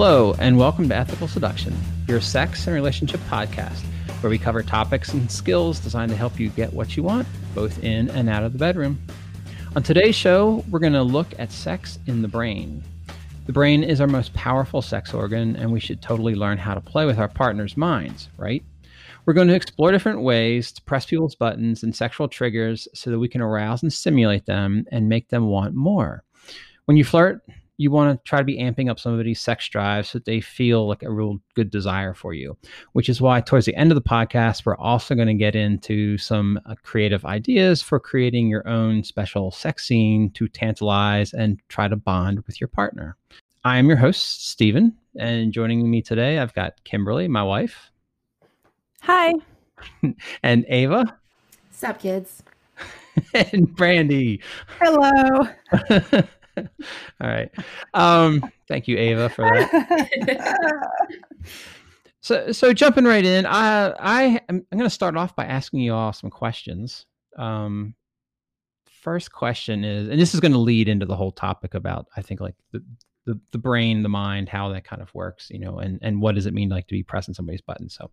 Hello, and welcome to Ethical Seduction, your sex and relationship podcast, where we cover topics and skills designed to help you get what you want, both in and out of the bedroom. On today's show, we're going to look at sex in the brain. The brain is our most powerful sex organ, and we should totally learn how to play with our partner's minds, right? We're going to explore different ways to press people's buttons and sexual triggers so that we can arouse and stimulate them and make them want more. When you flirt, you want to try to be amping up somebody's sex drive so that they feel like a real good desire for you, which is why towards the end of the podcast, we're also going to get into some uh, creative ideas for creating your own special sex scene to tantalize and try to bond with your partner. I am your host, Stephen, and joining me today, I've got Kimberly, my wife. Hi. and Ava. Sup, kids? and Brandy. Hello. All right. Um, thank you, Ava, for that. so, so jumping right in, I, I am I'm going to start off by asking you all some questions. Um, first question is, and this is going to lead into the whole topic about, I think, like the, the, the brain, the mind, how that kind of works, you know, and, and what does it mean like to be pressing somebody's button? So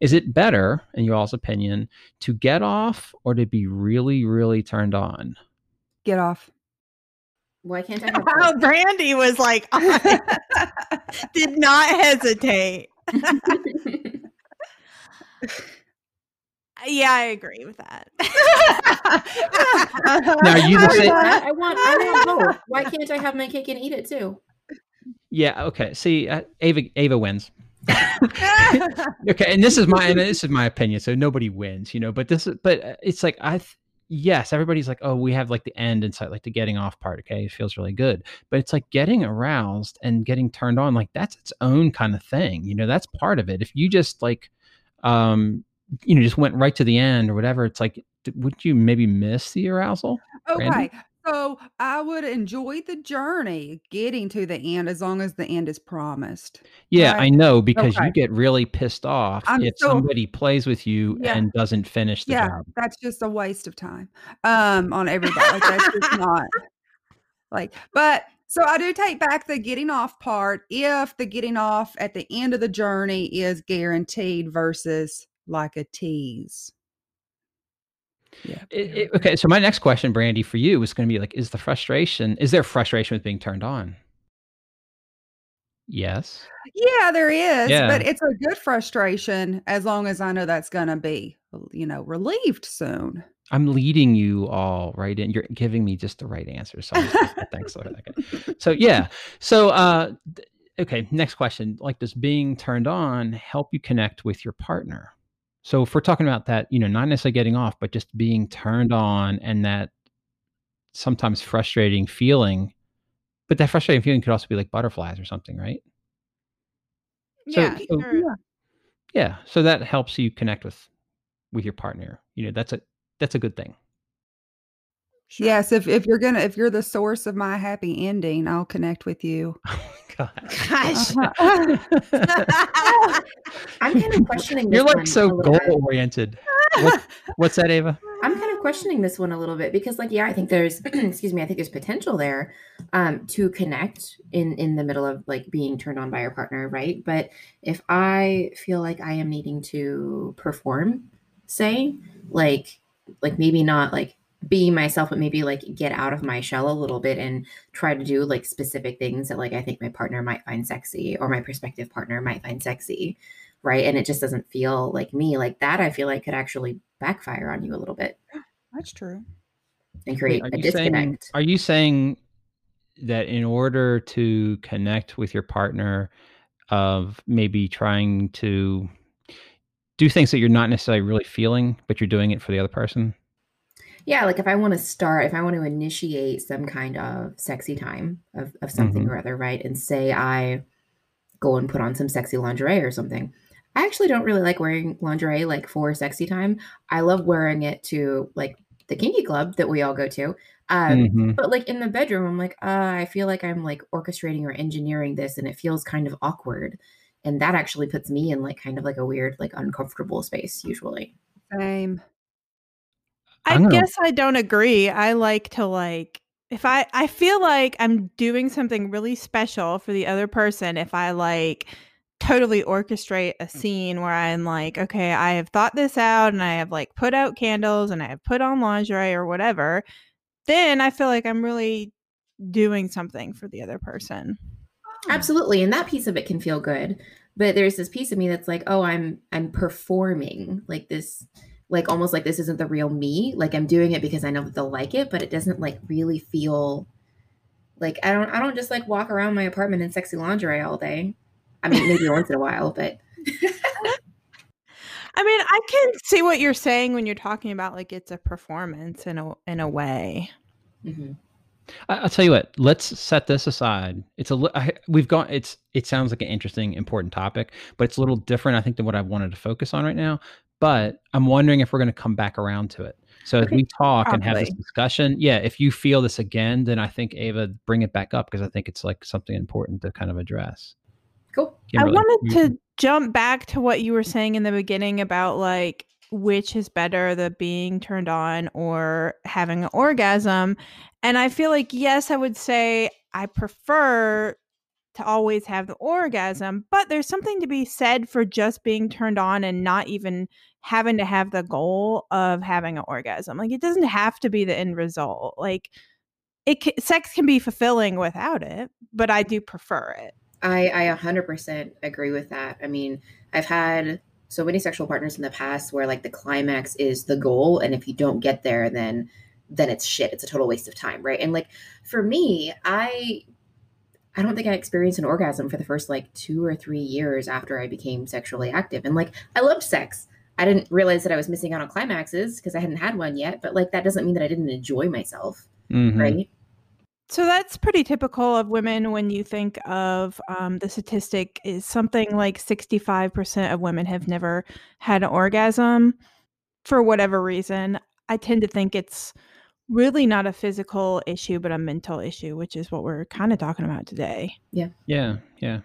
is it better, in your all's opinion, to get off or to be really, really turned on? Get off. Why can't I? Have wow, Brandy was like, did not hesitate. yeah, I agree with that. now you the same. I want, I want both. Why can't I have my cake and eat it too? Yeah. Okay. See, uh, Ava, Ava wins. okay, and this is my and this is my opinion. So nobody wins, you know. But this is, but uh, it's like I, th- yes, everybody's like, oh, we have like the end inside, like the getting off part. Okay, it feels really good, but it's like getting aroused and getting turned on. Like that's its own kind of thing. You know, that's part of it. If you just like, um, you know, just went right to the end or whatever, it's like, would you maybe miss the arousal? Okay. Randy? So I would enjoy the journey getting to the end as long as the end is promised. Yeah, right? I know because okay. you get really pissed off I'm if so, somebody plays with you yeah. and doesn't finish the yeah, job. That's just a waste of time um, on everybody. Like, that's just not like, but so I do take back the getting off part if the getting off at the end of the journey is guaranteed versus like a tease. Yeah. It, it, okay. So my next question, Brandy, for you was going to be like, is the frustration, is there frustration with being turned on? Yes. Yeah, there is. Yeah. But it's a good frustration as long as I know that's going to be, you know, relieved soon. I'm leading you all right and You're giving me just the right answer. So thanks. Okay. So yeah. So uh okay, next question. Like does being turned on help you connect with your partner? So if we're talking about that, you know, not necessarily getting off, but just being turned on and that sometimes frustrating feeling, but that frustrating feeling could also be like butterflies or something, right? Yeah, so, sure. yeah. Yeah. So that helps you connect with with your partner. You know, that's a that's a good thing. Sure. Yes, if if you're gonna if you're the source of my happy ending, I'll connect with you. Oh Gosh. Uh-huh. I'm kind of questioning. You're like so goal oriented. What, what's that, Ava? I'm kind of questioning this one a little bit because, like, yeah, I think there's, excuse me, I think there's potential there um, to connect in in the middle of like being turned on by your partner, right? But if I feel like I am needing to perform, say, like, like maybe not like be myself but maybe like get out of my shell a little bit and try to do like specific things that like i think my partner might find sexy or my prospective partner might find sexy right? And it just doesn't feel like me. Like that i feel like could actually backfire on you a little bit. That's true. And create Wait, a disconnect saying, are you saying that in order to connect with your partner of maybe trying to do things that you're not necessarily really feeling but you're doing it for the other person yeah, like if I want to start, if I want to initiate some kind of sexy time of, of something mm-hmm. or other, right? And say I go and put on some sexy lingerie or something. I actually don't really like wearing lingerie like for sexy time. I love wearing it to like the kinky club that we all go to. Um, mm-hmm. But like in the bedroom, I'm like, uh, I feel like I'm like orchestrating or engineering this and it feels kind of awkward. And that actually puts me in like kind of like a weird, like uncomfortable space usually. Same. I, I guess I don't agree. I like to like if I I feel like I'm doing something really special for the other person if I like totally orchestrate a mm. scene where I'm like, okay, I have thought this out and I have like put out candles and I have put on lingerie or whatever, then I feel like I'm really doing something for the other person. Oh. Absolutely. And that piece of it can feel good. But there's this piece of me that's like, oh, I'm I'm performing like this like almost like this isn't the real me. Like I'm doing it because I know that they'll like it, but it doesn't like really feel like I don't I don't just like walk around my apartment in sexy lingerie all day. I mean, maybe once in a while, but I mean, I can see what you're saying when you're talking about like it's a performance in a in a way. Mm-hmm. I, will tell you what. Let's set this aside. It's a I, we've got it's it sounds like an interesting, important topic, but it's a little different, I think, than what I wanted to focus on right now. But I'm wondering if we're going to come back around to it. So okay. as we talk Probably. and have this discussion, yeah, if you feel this again, then I think Ava bring it back up because I think it's like something important to kind of address. Cool. Kimberly, I wanted to mm-hmm. jump back to what you were saying in the beginning about like which is better, the being turned on or having an orgasm. And I feel like, yes, I would say I prefer to always have the orgasm, but there's something to be said for just being turned on and not even having to have the goal of having an orgasm. Like it doesn't have to be the end result. Like it can, sex can be fulfilling without it, but I do prefer it. I I 100% agree with that. I mean, I've had so many sexual partners in the past where like the climax is the goal and if you don't get there then then it's shit it's a total waste of time right and like for me i i don't think i experienced an orgasm for the first like two or three years after i became sexually active and like i loved sex i didn't realize that i was missing out on climaxes because i hadn't had one yet but like that doesn't mean that i didn't enjoy myself mm-hmm. right so that's pretty typical of women when you think of um, the statistic is something like 65% of women have never had an orgasm for whatever reason. I tend to think it's really not a physical issue, but a mental issue, which is what we're kind of talking about today. Yeah. Yeah. Yeah.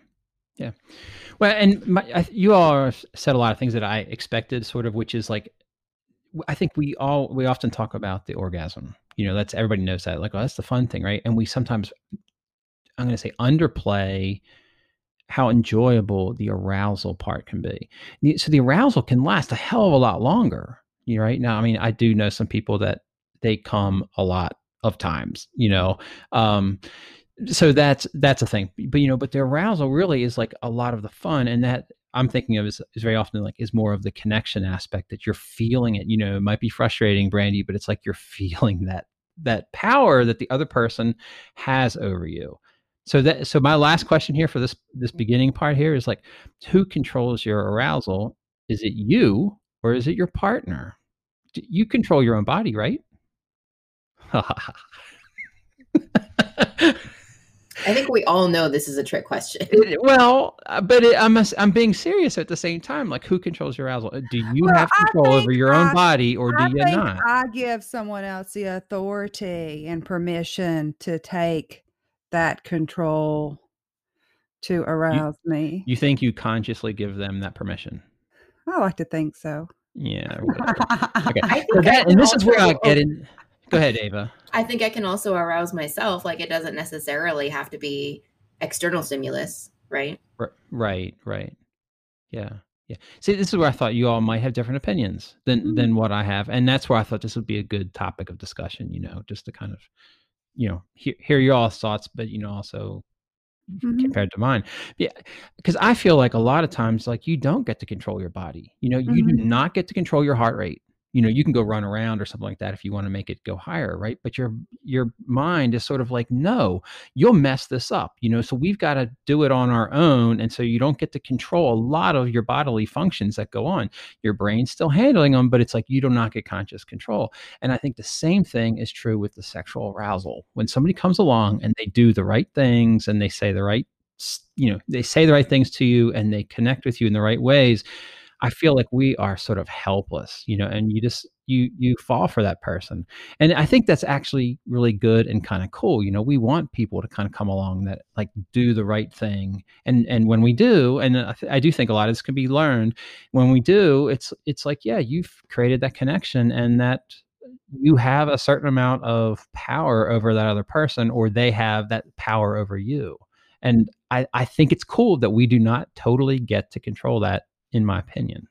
Yeah. Well, and my, I, you all said a lot of things that I expected, sort of, which is like, I think we all, we often talk about the orgasm you know that's everybody knows that like oh that's the fun thing right and we sometimes i'm going to say underplay how enjoyable the arousal part can be so the arousal can last a hell of a lot longer you know, right now i mean i do know some people that they come a lot of times you know um so that's that's a thing but you know but the arousal really is like a lot of the fun and that I'm thinking of is, is very often like is more of the connection aspect that you're feeling it. You know, it might be frustrating, Brandy, but it's like you're feeling that that power that the other person has over you. So that so my last question here for this this beginning part here is like who controls your arousal? Is it you or is it your partner? You control your own body, right? I think we all know this is a trick question. well, uh, but it, I'm a, I'm being serious at the same time. Like, who controls your arousal? Do you well, have control over your I, own body, or do I you not? I give someone else the authority and permission to take that control to arouse you, me. You think you consciously give them that permission? I like to think so. Yeah. okay. So that, and this is where I get in. Go ahead, Ava. I think I can also arouse myself. Like it doesn't necessarily have to be external stimulus, right? Right, right. Yeah. Yeah. See, this is where I thought you all might have different opinions than mm-hmm. than what I have, and that's where I thought this would be a good topic of discussion. You know, just to kind of, you know, hear, hear your all thoughts, but you know, also mm-hmm. compared to mine. Yeah, because I feel like a lot of times, like you don't get to control your body. You know, you mm-hmm. do not get to control your heart rate you know you can go run around or something like that if you want to make it go higher right? But your your mind is sort of like no you'll mess this up you know? So we've got to do it on our own and so you don't get to control a lot of your bodily functions that go on. Your brain's still handling them but it's like you do not get conscious control. And i think the same thing is true with the sexual arousal. When somebody comes along and they do the right things and they say the right you know they say the right things to you and they connect with you in the right ways I feel like we are sort of helpless, you know, and you just you you fall for that person. And I think that's actually really good and kind of cool. You know, we want people to kind of come along that like do the right thing. And and when we do, and I, th- I do think a lot of this can be learned. When we do, it's it's like yeah, you've created that connection and that you have a certain amount of power over that other person or they have that power over you and I, I think it's cool that we do not totally get to control that in my opinion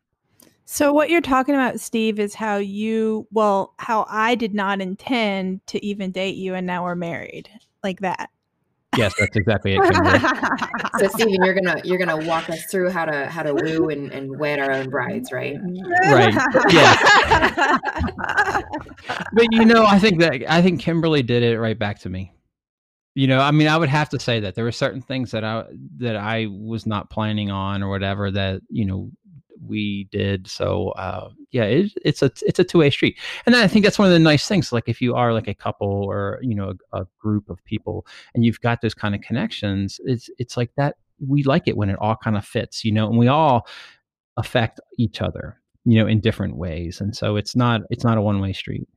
So what you're talking about, Steve, is how you well, how I did not intend to even date you and now we're married. Like that. yes that's exactly it Kimberly. So Stephen, you're gonna you're gonna walk us through how to how to woo and, and wed our own brides, right? Right. Yeah. but you know i think that i think kimberly did it right back to me you know i mean i would have to say that there were certain things that i that i was not planning on or whatever that you know we did. So uh yeah it, it's a it's a two-way street. And i think that's one of the nice things like if you are like a couple or you know a, a group of people and you've got those kind of connections it's it's like that we like it when it all kind of fits you know and we all affect each other you know in different ways. And so it's not it's not a one-way street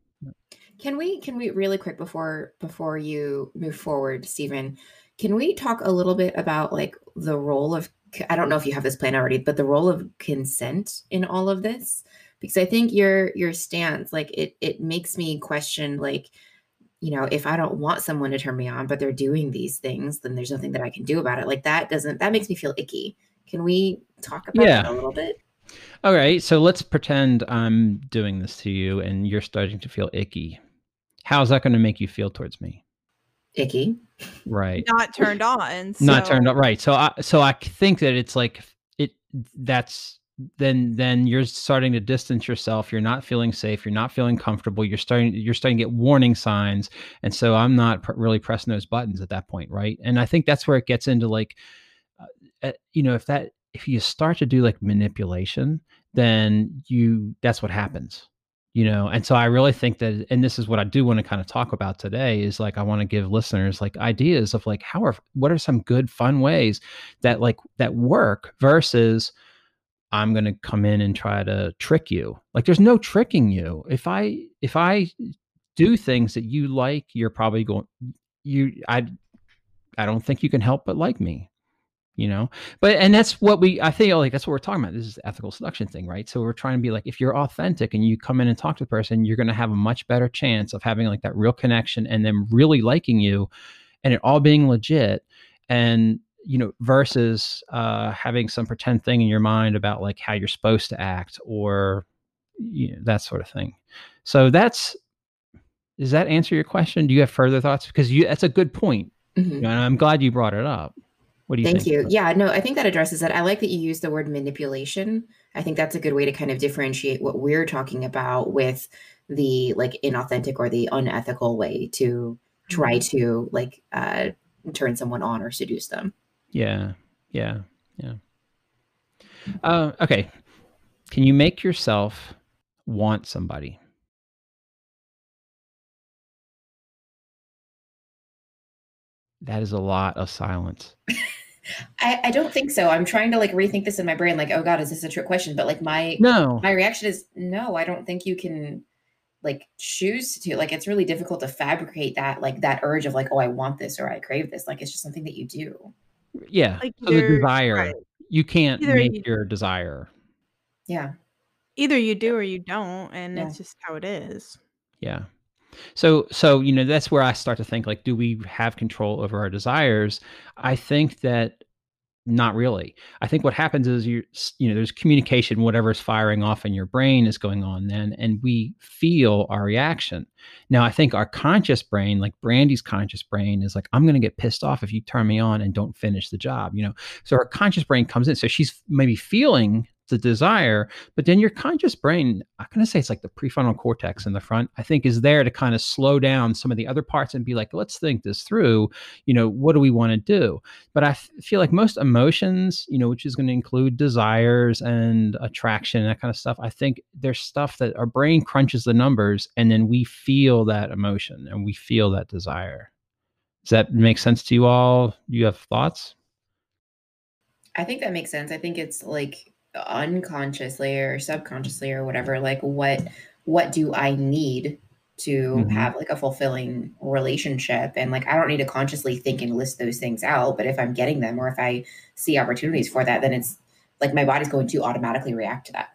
Can we can we really quick before before you move forward, Stephen? Can we talk a little bit about like the role of I don't know if you have this plan already, but the role of consent in all of this? Because I think your your stance, like it it makes me question like, you know, if I don't want someone to turn me on, but they're doing these things, then there's nothing that I can do about it. Like that doesn't that makes me feel icky. Can we talk about Yeah. that a little bit? All right so let's pretend i'm doing this to you and you're starting to feel icky. How's that going to make you feel towards me? Icky. right. Not turned on. not turned up right. So i so i think that it's like it that's then then you're starting to distance yourself. You're not feeling safe. You're not feeling comfortable. You're starting you're starting to get warning signs. And so i'm not pr- really pressing those buttons at that point right? And i think that's where it gets into like uh, uh, you know if that if you start to do like manipulation then you that's what happens you know? And so i really think that and this is what i do want to kind of talk about today is like i want to give listeners like ideas of like how are what are some good fun ways that like that work versus i'm going to come in and try to trick you. Like there's no tricking you. If i if i do things that you like you're probably going you i i don't think you can help but like me you know? But and that's what we i feel like that's what we're talking about. This is the ethical seduction thing right? So we're trying to be like if you're authentic and you come in and talk to the person you're going to have a much better chance of having like that real connection and them really liking you and it all being legit and you know versus uh having some pretend thing in your mind about like how you're supposed to act or you know, that sort of thing. So that's does that answer your question? Do you have further thoughts? Because you that's a good point. Mhm. you know, and i'm glad you brought it up what do you Thank think you. Yeah, no, I think that addresses it. I like that you use the word manipulation. I think that's a good way to kind of differentiate what we're talking about with the like inauthentic or the unethical way to try to like uh turn someone on or seduce them. Yeah, yeah, yeah. Uh, okay. Can you make yourself want somebody? That is a lot of silence. I, I don't think so. I'm trying to like rethink this in my brain, like, oh God, is this a trick question? But like my No. my reaction is no, I don't think you can like choose to like it's really difficult to fabricate that like that urge of like, oh, I want this or I crave this. Like it's just something that you do. Yeah. Like so the desire. right. You can't Either make you- your desire. Yeah. Either you do or you don't, and Yeah. it's just how it is. Yeah. So so you know that's where I start to think like do we have control over our desires? I think that not really. I think what happens is you you know there's communication whatever's firing off in your brain is going on then and we feel our reaction. Now I think our conscious brain like Brandy's conscious brain is like I'm going to get pissed off if you turn me on and don't finish the job, you know. So her conscious brain comes in so she's maybe feeling the desire but then your conscious brain i'm going to say it's like the prefrontal cortex in the front i think is there to kind of slow down some of the other parts and be like let's think this through you know what do we want to do? But I f- feel like most emotions you know which is going to include desires and attraction and that kind of stuff i think there's stuff that our brain crunches the numbers and then we feel that emotion and we feel that desire. Does that make sense to you all? You have thoughts? I think that makes sense. I think it's like unconsciously or subconsciously or whatever, like what what do I need to Mhm. have like a fulfilling relationship? And like I don't need to consciously think and list those things out, but if I'm getting them or if I see opportunities for that, then it's like my body's going to automatically react to that.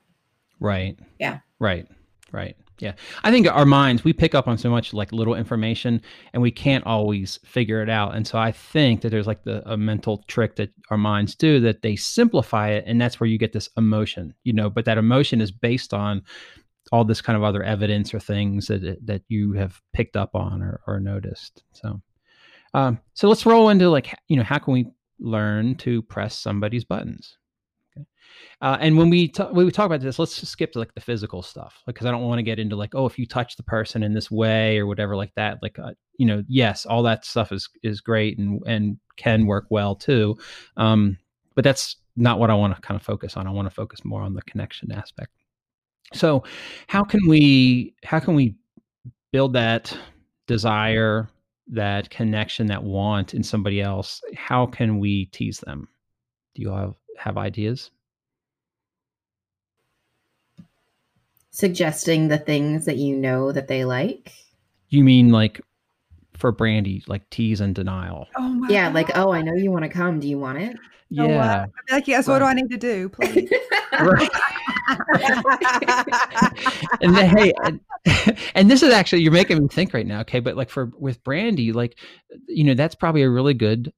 Right. Yeah. Right. Right. Yeah. I think our minds, we pick up on so much like little information and we can't always figure it out. And so I think that there's like the a mental trick that our minds do that they simplify it and that's where you get this emotion, you know, but that emotion is based on all this kind of other evidence or things that that you have picked up on or, or noticed. So um so let's roll into like you know, how can we learn to press somebody's buttons? Uh, and when we talk, when we talk about this, let's just skip to like the physical stuff, because like, I don't want to get into like, oh, if you touch the person in this way or whatever like that. Like, uh, you know, yes, all that stuff is is great and and can work well too, um, but that's not what I want to kind of focus on. I want to focus more on the connection aspect. So, how can we how can we build that desire, that connection, that want in somebody else? How can we tease them? Do you have have ideas? suggesting the things that you know that they like. You mean like for Brandy, like tease and denial? Oh my Yeah, God. like, oh, I know you want to come. Do you want it? Oh, wow. Yeah. I'd like, yes, what do I need to do, please? And then, hey, and, and this is actually you're making me think right now. Okay, but like for with Brandy, like you know that's probably a really good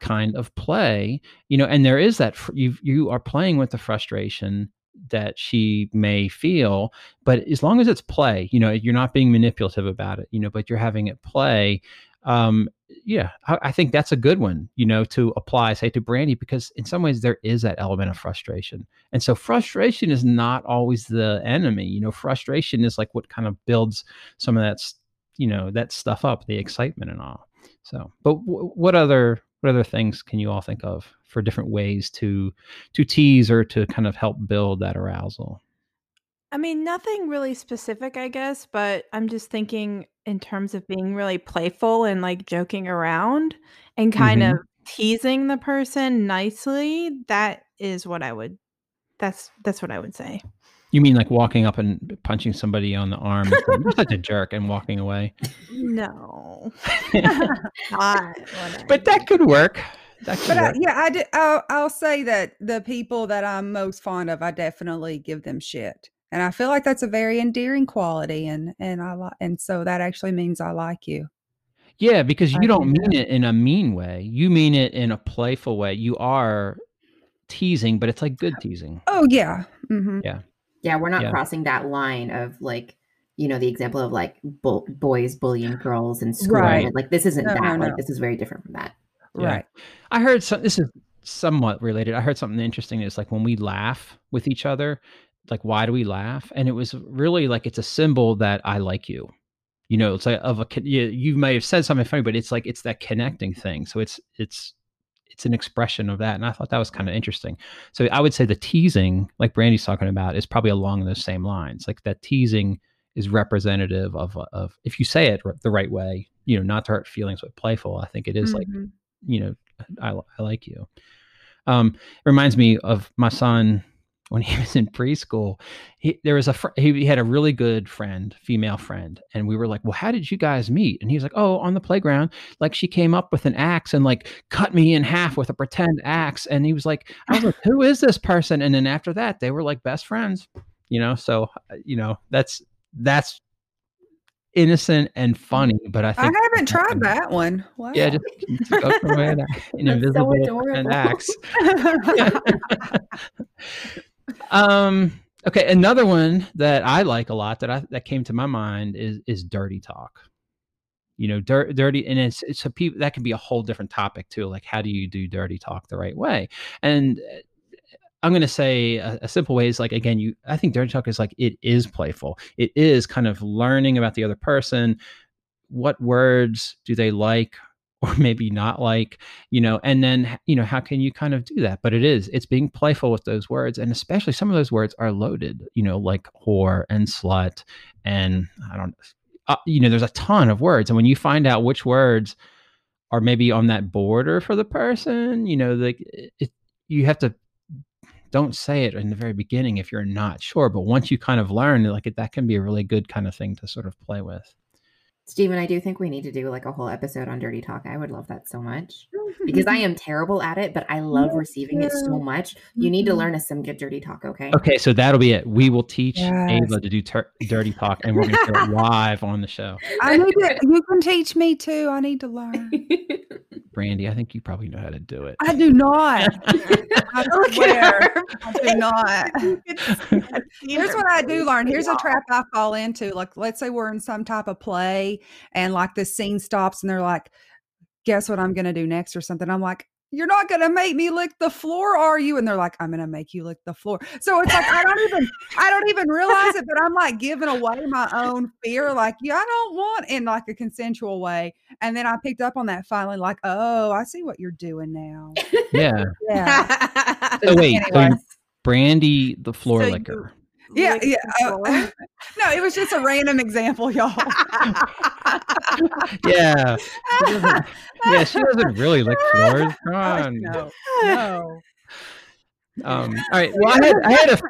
kind of play. You know, and there is that fr- you you are playing with the frustration that she may feel, but as long as it's play, you know, you're not being manipulative about it. You know, but you're having it play. Um, yeah, I, I think that's a good one, you know, to apply, say to Brandy, because in some ways there is that element of frustration. And so frustration is not always the enemy. You know, frustration is like what kind of builds some of that, you know, that stuff up, the excitement and all. So, but w- what other what other things can you all think of for different ways to to tease or to kind of help build that arousal? I mean, nothing really specific, I guess, but I'm just thinking in terms of being really playful and like joking around and kind Mhm. of teasing the person nicely. That is what I would that's that's what I would say. You mean like walking up and punching somebody on the arm? saying, You're such a jerk, and walking away. No. I but that could work. That could But I, yeah, I do, I'll, I'll say that the people that I'm most fond of, I definitely give them shit, and I feel like that's a very endearing quality, and and I like, and so that actually means I like you. Yeah, because I you don't do mean it in a mean way. You mean it in a playful way. You are teasing, but it's like good teasing. Oh yeah, Mm-hmm. Yeah, we're not Yeah. crossing that line of like, you know, the example of like bull- boys bullying girls in school. Right. Like this isn't No, that. no, Like no. this is very different from that. Yeah. right. I heard some. This is somewhat related. I heard something interesting. It's like when we laugh with each other, like why do we laugh? And it was really like it's a symbol that I like you. You know, it's like of a you, you may have said something funny, but it's like it's that connecting thing. So it's it's it's an expression of that, and I thought that was kind of interesting. So I would say the teasing, like Brandy's talking about, is probably along those same lines. Like that teasing is representative of of if you say it the right way, you know, not to hurt feelings, but playful. I think it is like Mhm. you know, I, I like you. Um, it reminds me of my son when he was in preschool. He, there was a fr- he had a really good friend, female friend, and we were like, "Well, how did you guys meet?" And he was like, "Oh, on the playground. Like she came up with an axe and like cut me in half with a pretend axe." And he was like, "I was like, who is this person?" And then after that, they were like best friends. You know, so uh, you know that's that's innocent and funny, but I I haven't tried that one. Wow. yeah, just, just go. An so invisible adorable. axe. Um. Okay, another one that I like a lot that I that came to my mind is is dirty talk. You know, dirt, dirty, and it's it's a people that can be a whole different topic too. Like, how do you do dirty talk the right way? And uh, I'm going to say a, a simple way is like again, you. I think dirty talk is like it is playful. It is kind of learning about the other person. What words do they like or maybe not like? You know, and then you know how can you kind of do that? But it is it's being playful with those words, and especially some of those words are loaded. You know, like whore and slut, and I don't. Uh, you know, there's a ton of words, and when you find out which words are maybe on that border for the person, you know, like it, you have to don't say it in the very beginning if you're not sure. But once you kind of learn, like it, that can be a really good kind of thing to sort of play with. Stephen, I do think we need to do like a whole episode on dirty talk. I would love that so much. because I am terrible at it, but I love receiving it so much. You need to Mhm. learn us some good dirty talk, okay? Okay, so that'll be it. We will teach Yes. Ava to do tur- dirty talk, and we're going to do it live on the show. I need to, you can teach me too. I need to learn. Brandy, I think you probably know how to do it. I do not. I Look at swear. I do not. Here's what I do learn. Here's a trap I fall into. Like, let's say we're in some type of play and like this scene stops and they're like, guess what I'm going to do next or something. I'm like, you're not going to make me lick the floor, are you? And they're like, I'm going to make you lick the floor. So it's like, I don't even, I don't even realize it, but I'm like giving away my own fear. Like, yeah, I don't want in like a consensual way. And then I picked up on that finally, like, oh, I see what you're doing now. Yeah. Yeah. So wait, so Brandy, the floor So you- licker. Yeah, Lick yeah. uh, no, it was just a random example, y'all. Yeah. She yeah, she doesn't really lick floors. Come on. no, no. Um, all right. Well, I had, I had a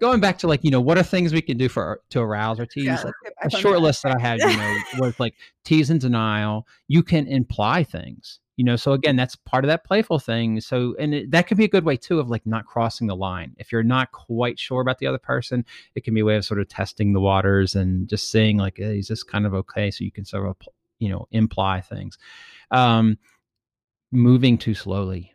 going back to like you know what are things we can do for to arouse or tease. Yeah, Like, a short track. list that I had, you know, was like tease and denial. You can imply things, you know. So again, that's part of that playful thing. So and it, that could be a good way too of like not crossing the line. If you're not quite sure about the other person, it can be a way of sort of testing the waters and just seeing like, hey, is this kind of okay? So you can sort of you know imply things. Um, moving too slowly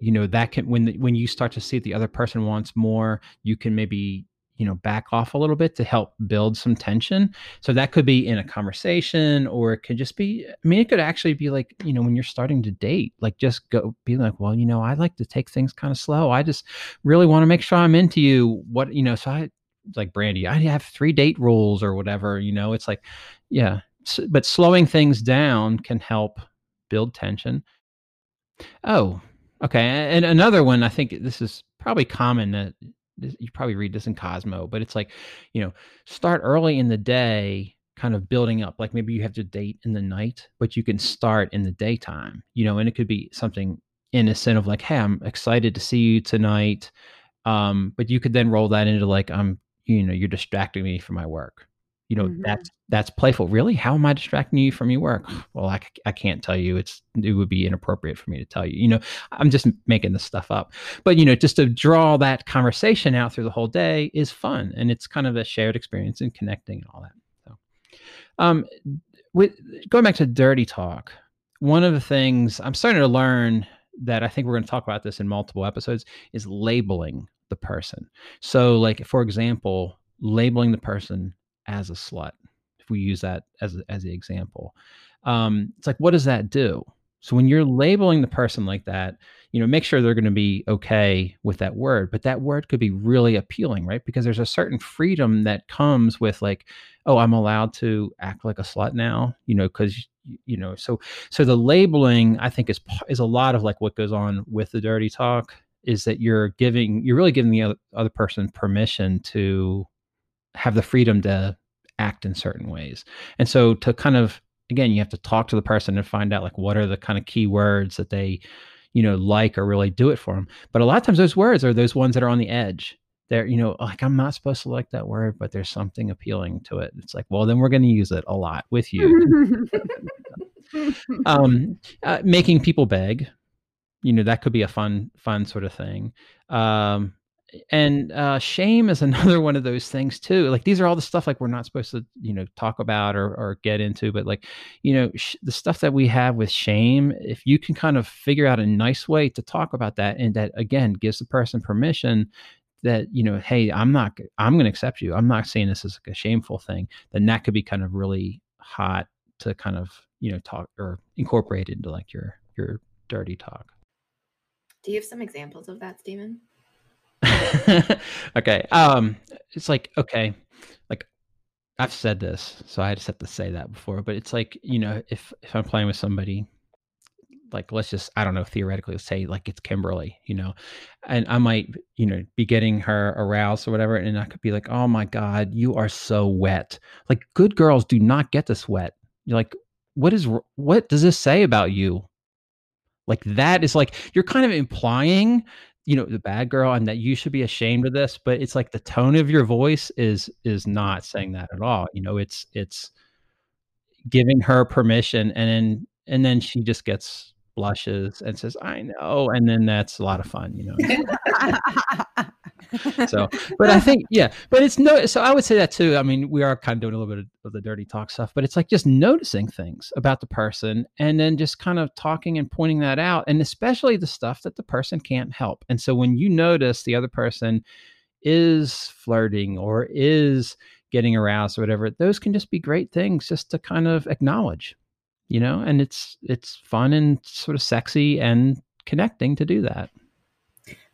you know that can when the, when you start to see the other person wants more you can maybe you know back off a little bit to help build some tension. So that could be in a conversation or it could just be i mean it could actually be like you know when you're starting to date like just go be like well you know i like to take things kind of slow. I just really want to make sure i'm into you. What you know so i like brandy i have three date rules or whatever you know? It's like yeah but slowing things down can help build tension. Oh Okay, and another one, I think this is probably common that you probably read this in Cosmo, but it's like, you know, start early in the day, kind of building up. Like maybe you have to date in the night, but you can start in the daytime, you know, and it could be something innocent of like, hey, I'm excited to see you tonight. Um, but you could then roll that into like, I'm, you know, you're distracting me from my work. You know, Mhm. that's that's playful. Really? How am I distracting you from your work? Well, I, I can't tell you. It's it would be inappropriate for me to tell you. You know, I'm just making this stuff up. But you know, just to draw that conversation out through the whole day is fun, and it's kind of a shared experience and connecting and all that. So, um, with going back to dirty talk, one of the things I'm starting to learn that I think we're going to talk about this in multiple episodes is labeling the person. So, like for example, labeling the person as a slut. If we use that as as the example, um, it's like what does that do? So when you're labeling the person like that, you know, make sure they're going to be okay with that word, but that word could be really appealing, right? Because there's a certain freedom that comes with like, oh, I'm allowed to act like a slut now, you know, because you know, so so the labeling I think is is a lot of like what goes on with the dirty talk is that you're giving you're really giving the other, other person permission to have the freedom to act in certain ways. And so to kind of again, you have to talk to the person and find out like what are the kind of key words that they, you know, like or really do it for them. But a lot of times those words are those ones that are on the edge. They're, you know, like I'm not supposed to like that word, but there's something appealing to it. It's like, well, then we're going to use it a lot with you. um, uh, making people beg, you know, that could be a fun, fun sort of thing. Um, and uh, shame is another one of those things too. Like these are all the stuff like we're not supposed to, you know, talk about or, or get into, but like, you know, sh- the stuff that we have with shame, if you can kind of figure out a nice way to talk about that, and that again gives the person permission that you know, hey, I'm not, I'm going to accept you. I'm not saying this is like a shameful thing. Then that could be kind of really hot to kind of you know talk or incorporate into like your your dirty talk. Do you have some examples of that, Stephen? okay. Um, it's like okay, like I've said this, so I just have to say that before. But it's like you know, if if I'm playing with somebody, like let's just I don't know theoretically say like it's Kimberly, you know, and I might you know be getting her aroused or whatever, and I could be like, oh my god, you are so wet. Like good girls do not get this wet. You're like, what is what does this say about you? Like that is like you're kind of implying you know the bad girl and that you should be ashamed of this but it's like the tone of your voice is is not saying that at all you know it's it's giving her permission and then and then she just gets blushes and says, "I know," and then that's a lot of fun, you know. so, but I think yeah, but it's no. So I would say that too. I mean, we are kind of doing a little bit of, the dirty talk stuff, but it's like just noticing things about the person and then just kind of talking and pointing that out, and especially the stuff that the person can't help. And so when you notice the other person is flirting or is getting aroused or whatever, those can just be great things just to kind of acknowledge you know and it's it's fun and sort of sexy and connecting to do that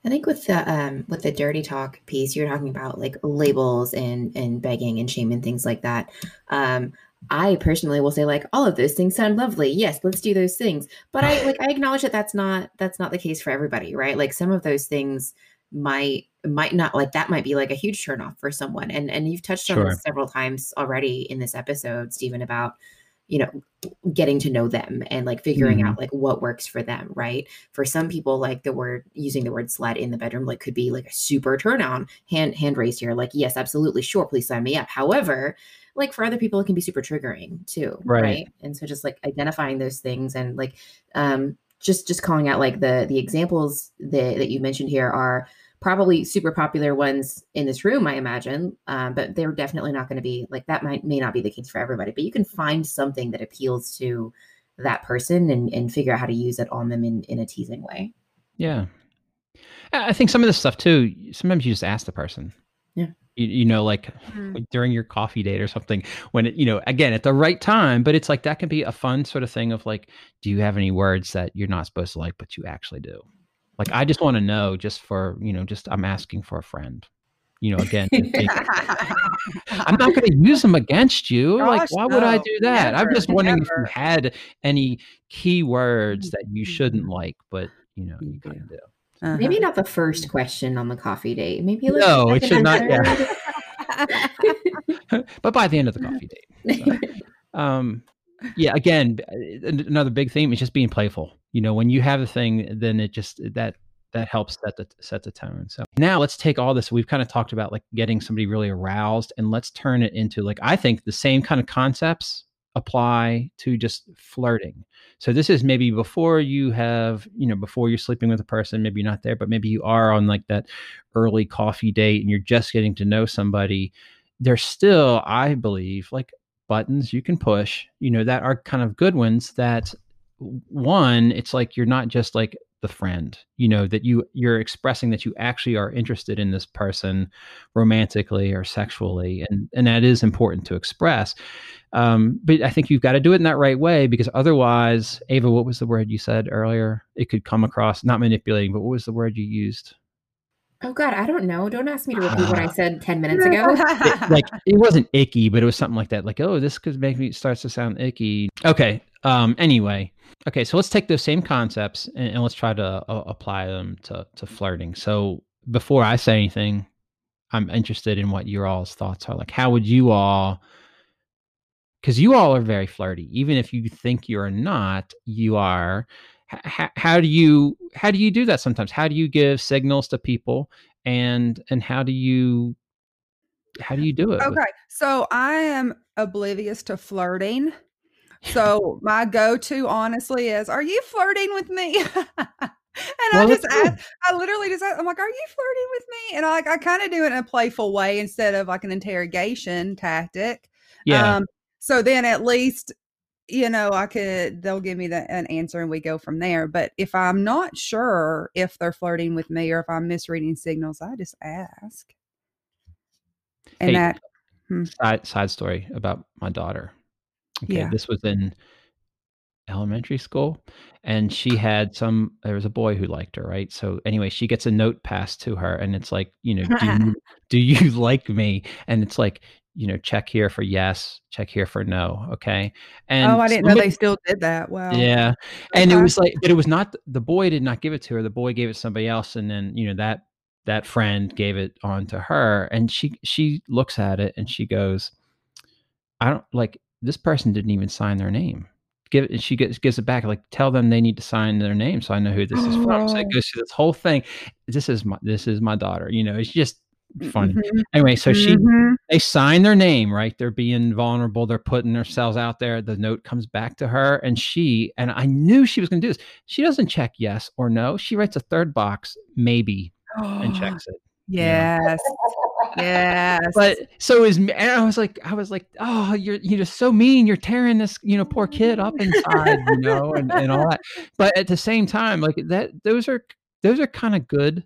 I think with the um, with the dirty talk piece, you're talking about like labels and and begging and shame and things like that. Um, I personally will say like all of those things sound lovely. Yes, let's do those things. But I like I acknowledge that that's not that's not the case for everybody, right? Like some of those things might might not like that might be like a huge turnoff for someone. And and you've touched on Sure. this several times already in this episode, Stephen, about you know getting to know them and like figuring Mhm. out like what works for them right for some people like the word using the word slut in the bedroom like could be like a super turn on hand hand raised here like yes absolutely sure please sign me up however like for other people it can be super triggering too Right. right, and so just like identifying those things and like um just just calling out like the the examples that, that you mentioned here are probably super popular ones in this room i imagine um, but they're definitely not going to be like that might may not be the case for everybody but you can find something that appeals to that person and, and figure out how to use it on them in, in a teasing way yeah i I think some of this stuff too sometimes you just ask the person Yeah. you, you know like Mm. during your coffee date or something when it you know again at the right time but it's like that can be a fun sort of thing of like do you have any words that you're not supposed to like but you actually do like i just want to know just for you know just i'm asking for a friend. You know again i'm not going to use them against you. Like Gosh, why would i do that? I'm just wondering if you had any key words that you shouldn't like but you know you kind of do. Uh-huh. maybe not the first question on the coffee date. Maybe like No, it should not- yeah. but by the end of the coffee date so. um yeah again uh, an- another big theme is just being playful you know when you have a thing then it just that that helps set the set the tone so. Now let's take all this we've kind of talked about like getting somebody really aroused and let's turn it into like i think the same kind of concepts apply to just flirting. So this is maybe before you have you know before you're sleeping with a person maybe you're not there but maybe you are on like that early coffee date and you're just getting to know somebody there's still i believe like buttons you can push you know that are kind of good ones that one it's like you're not just like the friend you know that you you're expressing that you actually are interested in this person romantically or sexually and and that is important to express. Um but i think you've got to do it in that right way because otherwise ava what was the word you said earlier? It could come across not manipulating but what was the word you used oh god i don't know don't ask me to repeat what i said 10 minutes ago it- like it wasn't icky, but it was something like that. Like, oh, this could make me starts to sound icky. Okay. Um. Anyway. Okay. So let's take those same concepts and, and let's try to uh, apply them to to flirting. So before I say anything, I'm interested in what your all's thoughts are. Like, how would you all? Because you all are very flirty, even if you think you're not, you are. H- how do you how do you do that sometimes? How do you give signals to people, and and how do you how do you do it? with- Okay, so I am oblivious to flirting. So my go-to, honestly, is, "Are you flirting with me?" and Well, I just ask, I literally just, ask, I'm like, "Are you flirting with me?" And I like, I kind of do it in a playful way instead of like an interrogation tactic. Yeah. Um, so then at least, you know, I could, they'll give me the, an answer and we go from there. But if I'm not sure if they're flirting with me or if I'm misreading signals, I just ask. And Hey, that, hmm. side side story about my daughter. Okay, Yeah. this was in elementary school, and she had some. There was a boy who liked her, right? So anyway, she gets a note passed to her, and it's like, you know, do you, do you like me? And it's like, you know, check here for yes, check here for no. Okay, and oh, I didn't know they still did that. Wow. Yeah, and it was like, but it was not the boy did not give it to her. The boy gave it to somebody else, and then you know that that friend gave it on to her, and she she looks at it and she goes, "I don't like this person didn't even sign their name." Give it, and she gets gives it back. Like, tell them they need to sign their name so I know who this is from. So it Oh. goes through this whole thing. This is my this is my daughter. You know, it's just funny. Mhm. Anyway, so she Mhm. they sign their name, right? They're being vulnerable. They're putting themselves out there. The note comes back to her, and she and I knew she was going to do this. She doesn't check yes or no. She writes a third box, maybe, and checks it. Yes. Yes. But so is and I was like, I was like, oh, you're you're just so mean. You're tearing this, you know, poor kid up inside, you know, and, and all that. But at the same time, like that, those are those are kind of good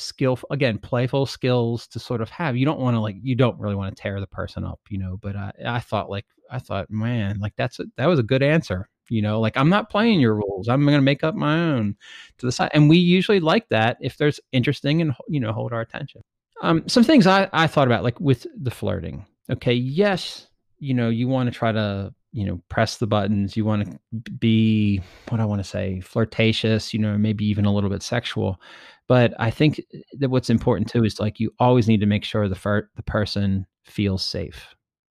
skill again playful skills to sort of have. You don't want to like you don't really want to tear the person up you know but i i thought like i thought man like that's a, that was a good answer you know like i'm not playing your rules. I'm going to make up my own to the side. And we usually like that if there's interesting and you know hold our attention. Um some things i i thought about like with the flirting. Okay yes you know you want to try to you know press the buttons you want to be what i want to say flirtatious you know maybe even a little bit sexual. But i think that what's important too is like you always need to make sure the fir- the person feels safe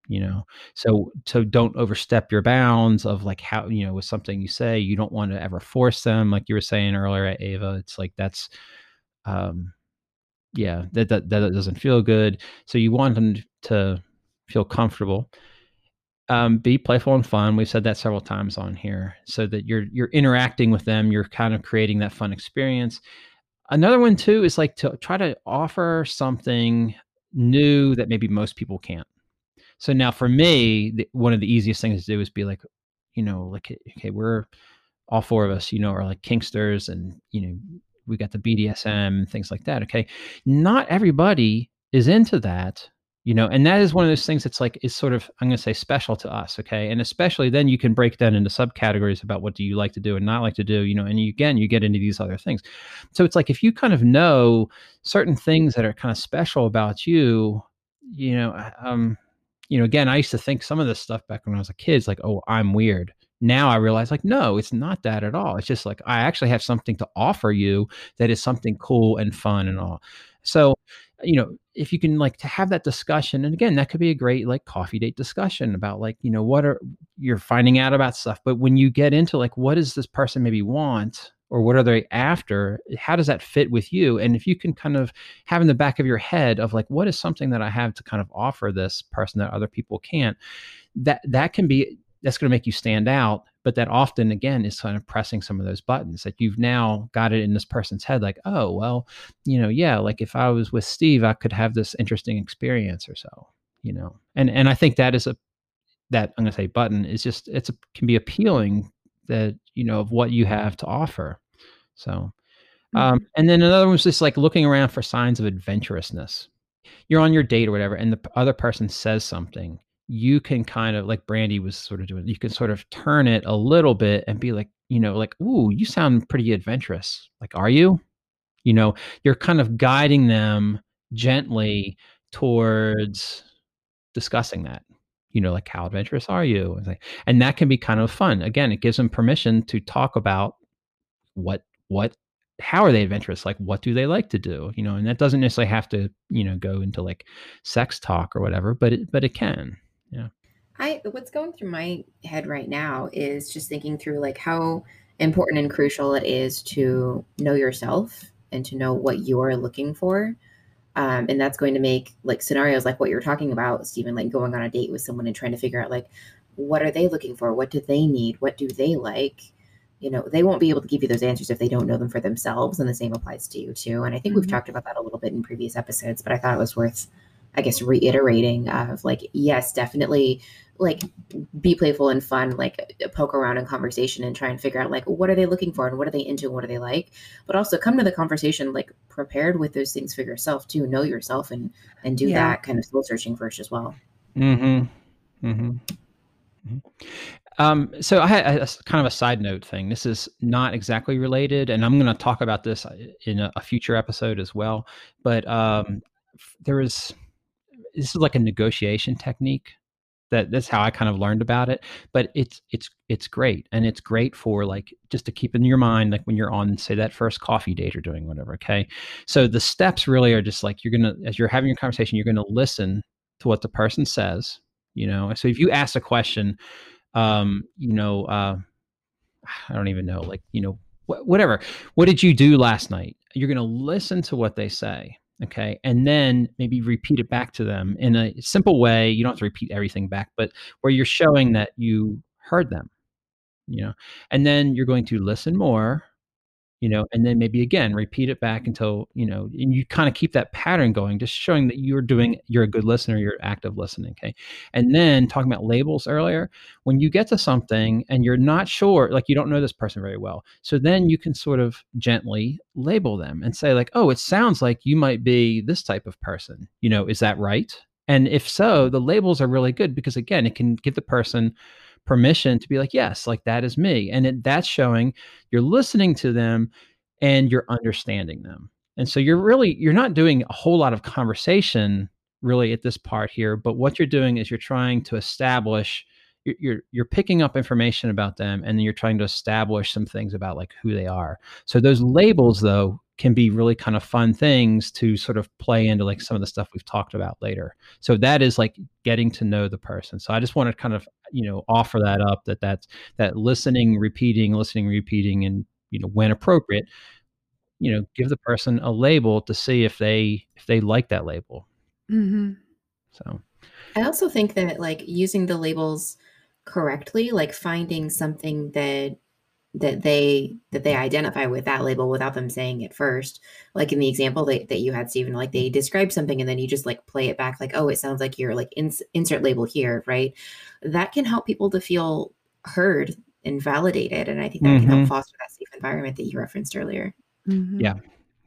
you know? So so don't overstep your bounds of like how you know with something you say you don't want to ever force them like you were saying earlier at ava it's like that's um yeah that that, that doesn't feel good. So you want them to feel comfortable um, be playful and fun. We've said that several times on here, so that you're you're interacting with them. You're kind of creating that fun experience. Another one too is like to try to offer something new that maybe most people can't. So now for me, the, one of the easiest things to do is be like, you know, like okay, we're all four of us, you know, are like kinksters, and you know, we got the BDSM and things like that. Okay, not everybody is into that you know and that is one of those things that's like is sort of i'm going to say special to us okay and especially then you can break down into subcategories about what do you like to do and not like to do you know and you, again you get into these other things so it's like if you kind of know certain things that are kind of special about you you know um you know again i used to think some of this stuff back when i was a kid is like oh i'm weird now I realize like no, it's not that at all. It's just like I actually have something to offer you that is something cool and fun and all. So, you know, if you can like to have that discussion, and again, that could be a great like coffee date discussion about like, you know, what are you're finding out about stuff. But when you get into like what does this person maybe want or what are they after, how does that fit with you? And if you can kind of have in the back of your head of like what is something that I have to kind of offer this person that other people can't, that that can be that's going to make you stand out but that often again is kind of pressing some of those buttons that you've now got it in this person's head like oh well you know yeah like if i was with steve i could have this interesting experience or so you know? And and i think that is a that i'm going to say button is just it's a, can be appealing that you know of what you have to offer so um and then another one one's just like looking around for signs of adventurousness. You're on your date or whatever and the other person says something you can kind of like Brandy was sort of doing, you can sort of turn it a little bit and be like, you know, like, ooh, you sound pretty adventurous. Like, are you? You know, you're kind of guiding them gently towards discussing that. You know, like how adventurous are you? And that can be kind of fun. Again, it gives them permission to talk about what what how are they adventurous like what do they like to do you know and that doesn't necessarily have to you know go into like sex talk or whatever but it but it can yeah. I what's going through my head right now is just thinking through like how important and crucial it is to know yourself and to know what you're looking for. Um, and that's going to make like scenarios like what you're talking about stephen like going on a date with someone and trying to figure out like what are they looking for? What do they need? What do they like? You know they won't be able to give you those answers if they don't know them for themselves and the same applies to you too. And i think mm-hmm. we've talked about that a little bit in previous episodes but i thought it was worth i guess reiterating of like yes definitely like be playful and fun like poke around in conversation and try and figure out like what are they looking for and what are they into and what do they like but also come to the conversation like prepared with those things for yourself too know yourself and and do yeah. that kind of soul searching first as well mm-hmm mm-hmm, mm-hmm. Um, so I had a, a, kind of a side note thing. This is not exactly related, and I'm going to talk about this uh, in a, a, future episode as well. But um, there is this is like a negotiation technique that that's how I kind of learned about it. But it's it's it's great, and it's great for like just to keep in your mind, like when you're on say that first coffee date or doing whatever. Okay, so the steps really are just like you're gonna as you're having your conversation, you're gonna listen to what the person says. You know, so if you ask a question um, you know, uh, I don't even know, like, you know, wh- whatever. What did you do last night? You're to listen to what they say. Okay and then maybe repeat it back to them in a simple way you don't have to repeat everything back but where you're showing that you heard them you know and then you're going to listen more you know, and then maybe again repeat it back until, you know, and you kind of keep that pattern going, just showing that you're doing, you're a good listener, you're active listening. Okay. And then talking about labels earlier, when you get to something and you're not sure, like you don't know this person very well. So then you can sort of gently label them and say, like, oh, it sounds like you might be this type of person. You know, is that right? And if so, the labels are really good because again, it can give the person permission to be like, yes, like that is me. And it, that's showing you're listening to them and you're understanding them. And so you're really, you're not doing a whole lot of conversation really at this part here, but what you're doing is you're trying to establish you're you're picking up information about them and then you're trying to establish some things about like who they are. So those labels though can be really kind of fun things to sort of play into like some of the stuff we've talked about later. So that is like getting to know the person. So i just want to kind of you know offer that up that that's that listening repeating listening repeating and you know when appropriate you know give the person a label to see if they if they like that label. Mm-hmm. so. I also think that like using the labels correctly like finding something that that they that they identify with that label without them saying it first like in the example that, that you had stephen like they describe something and then you just like play it back like oh it sounds like you're like ins- insert label here right that can help people to feel heard and validated and i think that mm-hmm. can help mm-hmm. foster that safe environment that you referenced earlier mm-hmm. yeah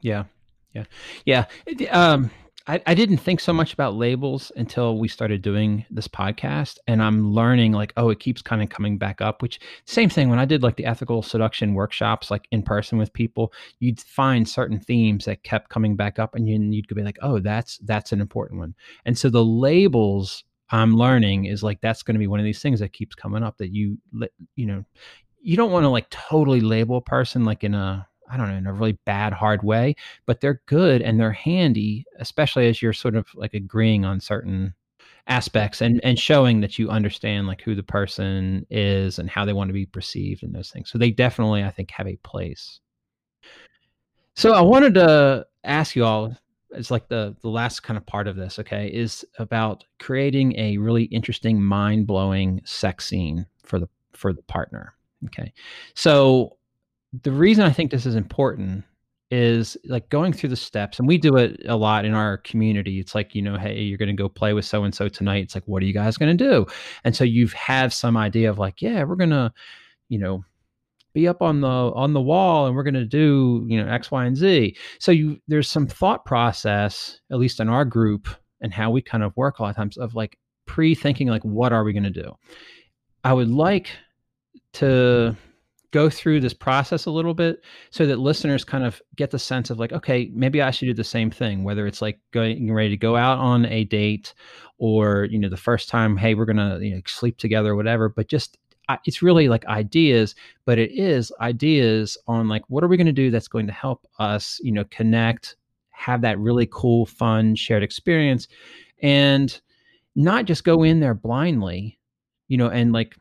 yeah yeah yeah um I, I didn't think so much about labels until we started doing this podcast and i'm learning like oh it keeps kind of coming back up which same thing when i did like the ethical seduction workshops like in person with people you'd find certain themes that kept coming back up and you, you'd be like oh that's that's an important one. And so the labels i'm learning is like that's going to be one of these things that keeps coming up that you you know you don't want to like totally label a person like in a I don't know, in a really bad, hard way, but they're good and they're handy, especially as you're sort of like agreeing on certain aspects and and showing that you understand like who the person is and how they want to be perceived and those things. So they definitely, I think, have a place. So I wanted to ask you all, it's like the the last kind of part of this, okay, is about creating a really interesting, mind blowing sex scene for the for the partner. Okay, so the reason I think this is important is like going through the steps and we do it a lot in our community. It's like you know hey you're going to go play with so and so tonight. It's like what are you guys going to do? And so you have some idea of like yeah we're going to you know be up on the on the wall and we're going to do you know x y and z. So you there's some thought process at least in our group and how we kind of work a lot of times of like pre-thinking like what are we going to do? I would like to go through this process a little bit so that listeners kind of get the sense of like okay maybe i should do the same thing whether it's like going ready to go out on a date or you know the first time hey we're gonna you know sleep together or whatever but just it's really like ideas but it is ideas on like what are we going to do that's going to help us you know connect have that really cool fun shared experience and not just go in there blindly you know and like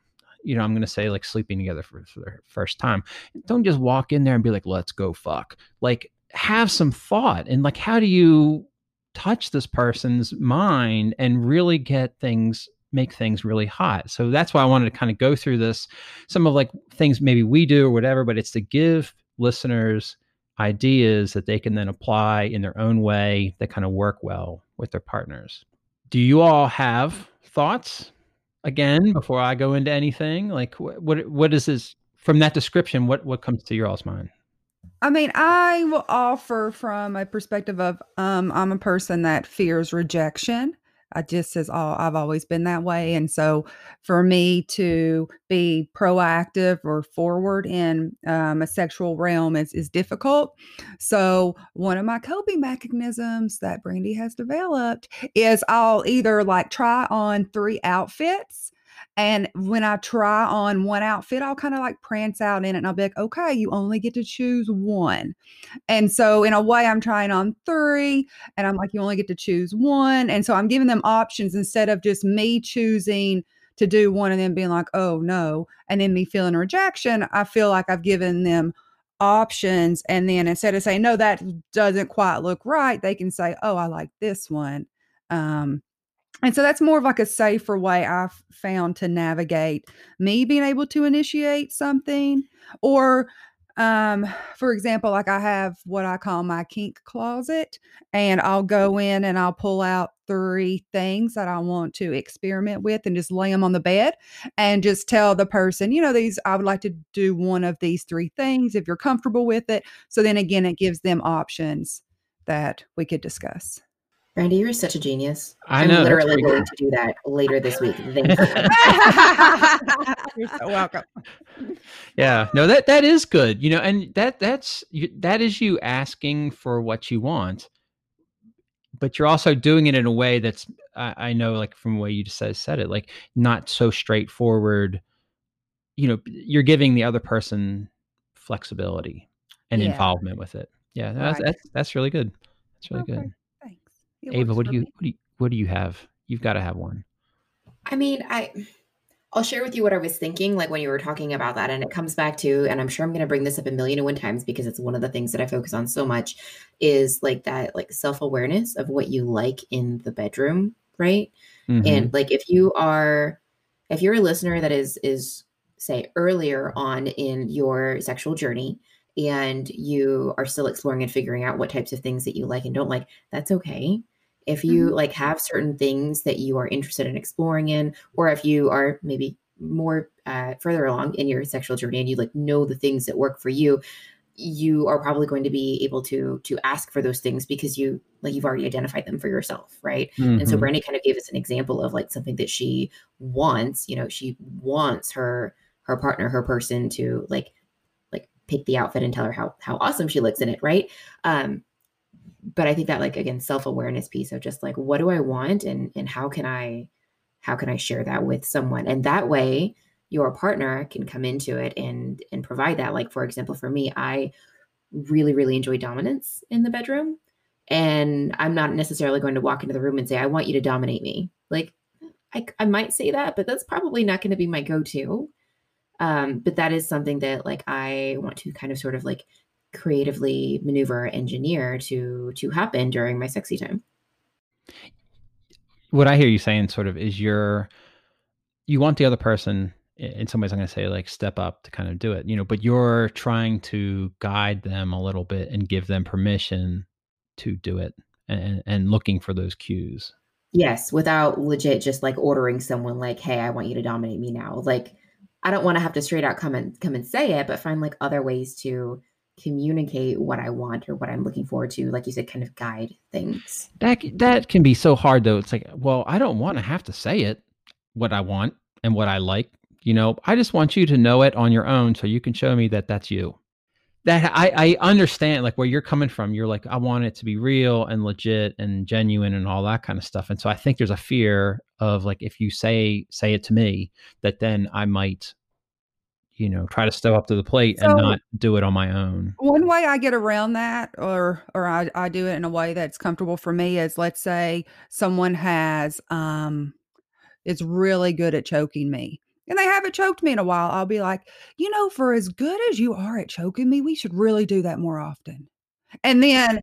you know, I'm going to say like sleeping together for, for the first time. Don't just walk in there and be like, let's go fuck. Like, have some thought and like, how do you touch this person's mind and really get things make things really hot. So that's why I wanted to kind of go through this some of like things maybe we do or whatever, but it's to give listeners ideas that they can then apply in their own way that kind of work well with their partners. Do you all have thoughts again before I go into anything? Like what what, what is this from that description? What what comes to your all's mind? I mean, I will offer from a perspective of um, I'm a person that fears rejection. I just says, all I've always been that way. And so for me to be proactive or forward in um, a sexual realm is, is difficult. So one of my coping mechanisms that Brandy has developed is I'll either like try on three outfits and when I try on one outfit, I'll kind of like prance out in it and I'll be like, okay, you only get to choose one. And so, in a way, I'm trying on three and I'm like, you only get to choose one. And so, I'm giving them options instead of just me choosing to do one and then being like, oh no. And then me feeling rejection, I feel like I've given them options and then instead of saying no that doesn't quite look right they can say oh i like this one um and so that's more of like a safer way I've found to navigate me being able to initiate something or um for example like i have what i call my kink closet and i'll go in and i'll pull out three things that i want to experiment with and just lay them on the bed and just tell the person you know these i would like to do one of these three things if you're comfortable with it. So then again it gives them options that we could discuss Brandy, you're such a genius. I I'm literally going to do that later this week. Thank you. you're so welcome yeah no that that is good you know and that that's that is you asking for what you want but you're also doing it in a way that's i, I know like from the way you just said, said it like not so straightforward you know you're giving the other person flexibility and Yeah. involvement with it yeah that's Right. that's, that's really good that's really Okay, good thanks It ava what do you what do you what do you have you've got to have one I mean, I I'll share with you what I was thinking like when you were talking about that and it comes back to and I'm sure I'm going to bring this up a million and one times because it's one of the things that I focus on so much is like that like self-awareness of what you like in the bedroom, right? Mhm. And like if you are if you're a listener that is is say earlier on in your sexual journey and you are still exploring and figuring out what types of things that you like and don't like, that's okay. If you Mhm. like have certain things that you are interested in exploring in, or if you are maybe more uh, further along in your sexual journey and you like know the things that work for you, you are probably going to be able to to ask for those things because you like you've already identified them for yourself, right? And so Mhm. Brandy kind of gave us an example of like something that she wants, you know, she wants her her partner, her person to like like pick the outfit and tell her how how awesome she looks in it, right? Um but I think that like again self-awareness piece of just like what do I want and and how can I how can I share that with someone? And that way your partner can come into it and and provide that like for example for me I really really enjoy dominance in the bedroom and I'm not necessarily going to walk into the room and say, I want you to dominate me. Like, I, I might say that, but that's probably not going to be my go to. Um, but that is something that like I want to kind of sort of like creatively maneuver engineer to to happen during my sexy time. what I hear you saying sort of is you're you want the other person in some ways I'm going to say like step up to kind of do it, you know, but you're trying to guide them a little bit and give them permission to do it and and looking for those cues. Yes, without legit just like ordering someone like, hey, I want you to dominate me now. Like I don't want to have to straight out come and come and say it, but find like other ways to communicate what I want or what I'm looking forward to, like you said, kind of guide things. That that can be so hard though. It's like, well, I don't want to have to say it what I want and what I like, you know. I just want you to know it on your own so you can show me that that's you. That I I understand like where you're coming from. You're like I want it to be real and legit and genuine and all that kind of stuff. And so I think there's a fear of like if you say say it to me that then I might you know try to step up to the plate and not do it on my own. One way I get around that, or or I, I do it in a way that's comfortable for me, is let's say someone has um is really good at choking me. And they haven't choked me in a while. I'll be like, you know, for as good as you are at choking me, we should really do that more often. And then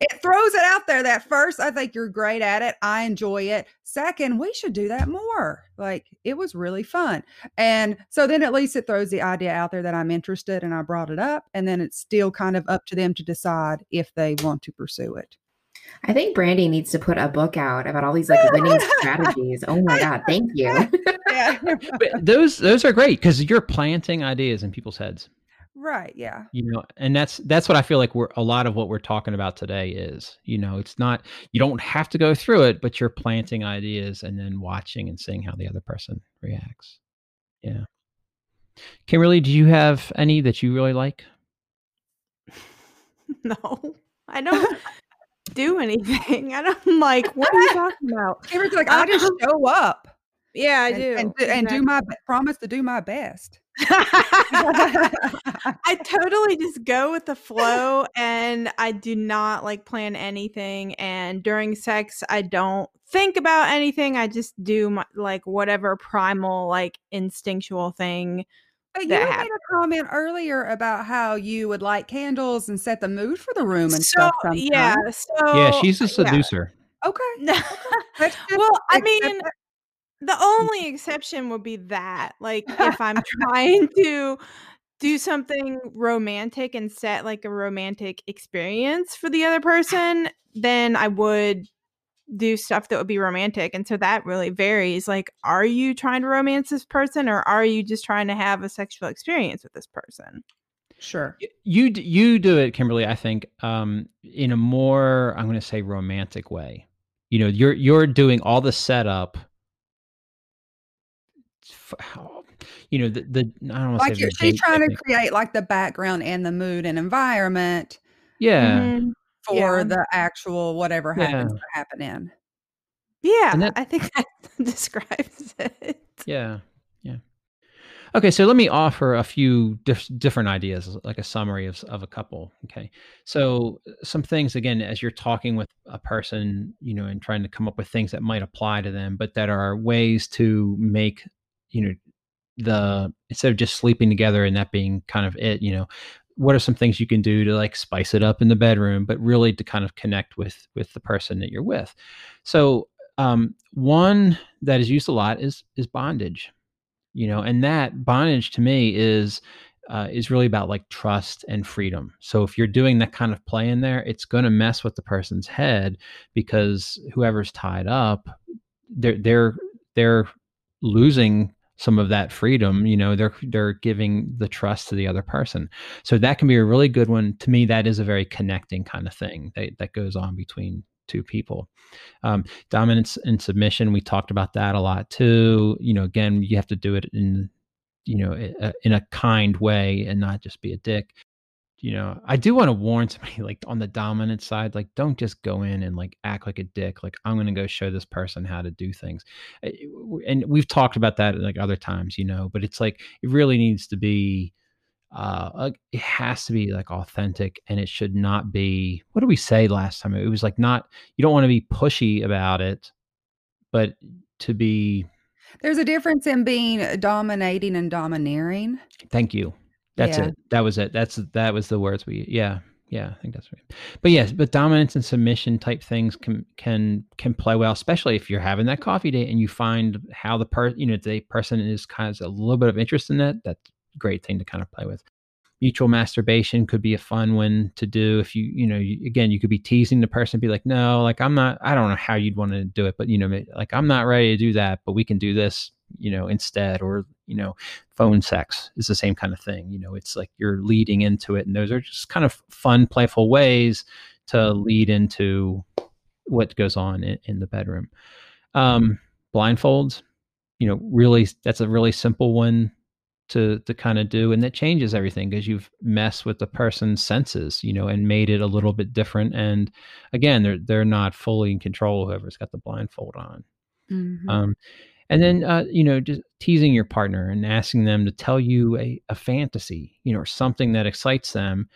it throws it out there that first, I think you're great at it. I enjoy it. Second, we should do that more. Like it was really fun. And so then at least it throws the idea out there that I'm interested and I brought it up. And then it's still kind of up to them to decide if they want to pursue it. I think Brandy needs to put a book out about all these like winning strategies. Oh my god, thank you. Yeah. But those those are great because you're planting ideas in people's heads. Right. Yeah. you know and that's that's what i feel like we're a lot of what we're talking about today is you know it's not you don't have to go through it but you're planting ideas and then watching and seeing how the other person reacts yeah kimberly do you have any that you really like No, I don't do anything. I don't like. What are you talking about? Kimberly's like, I just show up. Yeah, I and, do. And, do- and do my promise to do my best. I totally just go with the flow and I do not like plan anything and during sex I don't think about anything. I just do my like whatever primal like instinctual thing But you that had made a comment earlier about how you would light candles and set the mood for the room and So stuff. Sometimes. yeah, so yeah, she's a yeah. seducer. Okay. No. Well, I mean, that. The only exception would be that, like, if I'm trying to do something romantic and set like a romantic experience for the other person, then I would do stuff that would be romantic. And so that really varies. Like, are you trying to romance this person or are you just trying to have a sexual experience with this person? Sure. You you do it, Kimberly. I think um, in a more I'm going to say romantic way. You know, you're you're doing all the setup. F- You know, the, the I don't want to Like say you're, she's date trying to create like the background and the mood and environment Yeah, Mhm. for Yeah. the actual whatever happens to happen in. Yeah, that- I think that describes it. yeah, yeah. Okay, so let me offer a few dif- different ideas, like a summary of of a couple. Okay, so uh, some things again, as you're talking with a person, you know, and trying to come up with things that might apply to them, but that are ways to make, you know, the instead of just sleeping together and that being kind of it, you know, what are some things you can do to like spice it up in the bedroom, but really to kind of connect with with the person that you're with. So um, one that is used a lot is is bondage, you know, and that bondage to me is uh, is really about like trust and freedom. So if you're doing that kind of play in there, it's going to mess with the person's head because whoever's tied up, they're they're they're losing some of that freedom you know they're they're giving the trust to the other person. So that can be a really good one. To me that is a very connecting kind of thing that, that goes on between two people. Um, dominance and submission we talked about that a lot too. You know again you have to do it in you know i- in a kind way and not just be a dick you know i do want to warn somebody like on the dominant side like don't just go in and like act like a dick like i'm going to go show this person how to do things Uh, and we've talked about that like other times you know but it's like it really needs to be uh it has to be like authentic and it should not be what did we say last time it was like not you don't want to be pushy about it but to be There's a difference in being dominating and domineering. Thank you. That's Yeah. it. That was it. That's that was the words we. Yeah, yeah. I think that's right. But yes, but dominance and submission type things can can can play well, especially if you're having that coffee date and you find how the per you know the person is kind of a little bit of interest in that. That's a great thing to kind of play with. Mutual masturbation could be a fun one to do if you you know you, again you could be teasing the person be like no like I'm not I don't know how you'd want to do it but you know like I'm not ready to do that but we can do this you know instead or you know phone sex is the same kind of thing. You know, it's like you're leading into it, and those are just kind of fun, playful ways to lead into what goes on in, in the bedroom. Um, blindfolds, you know, really that's a really simple one to to kind of do, and that changes everything because you've messed with the person's senses, you know, and made it a little bit different. And again, they're they're not fully in control. Whoever's got the blindfold on. Mhm. Um, and then uh, you know just teasing your partner and asking them to tell you a, a fantasy you know or something that excites them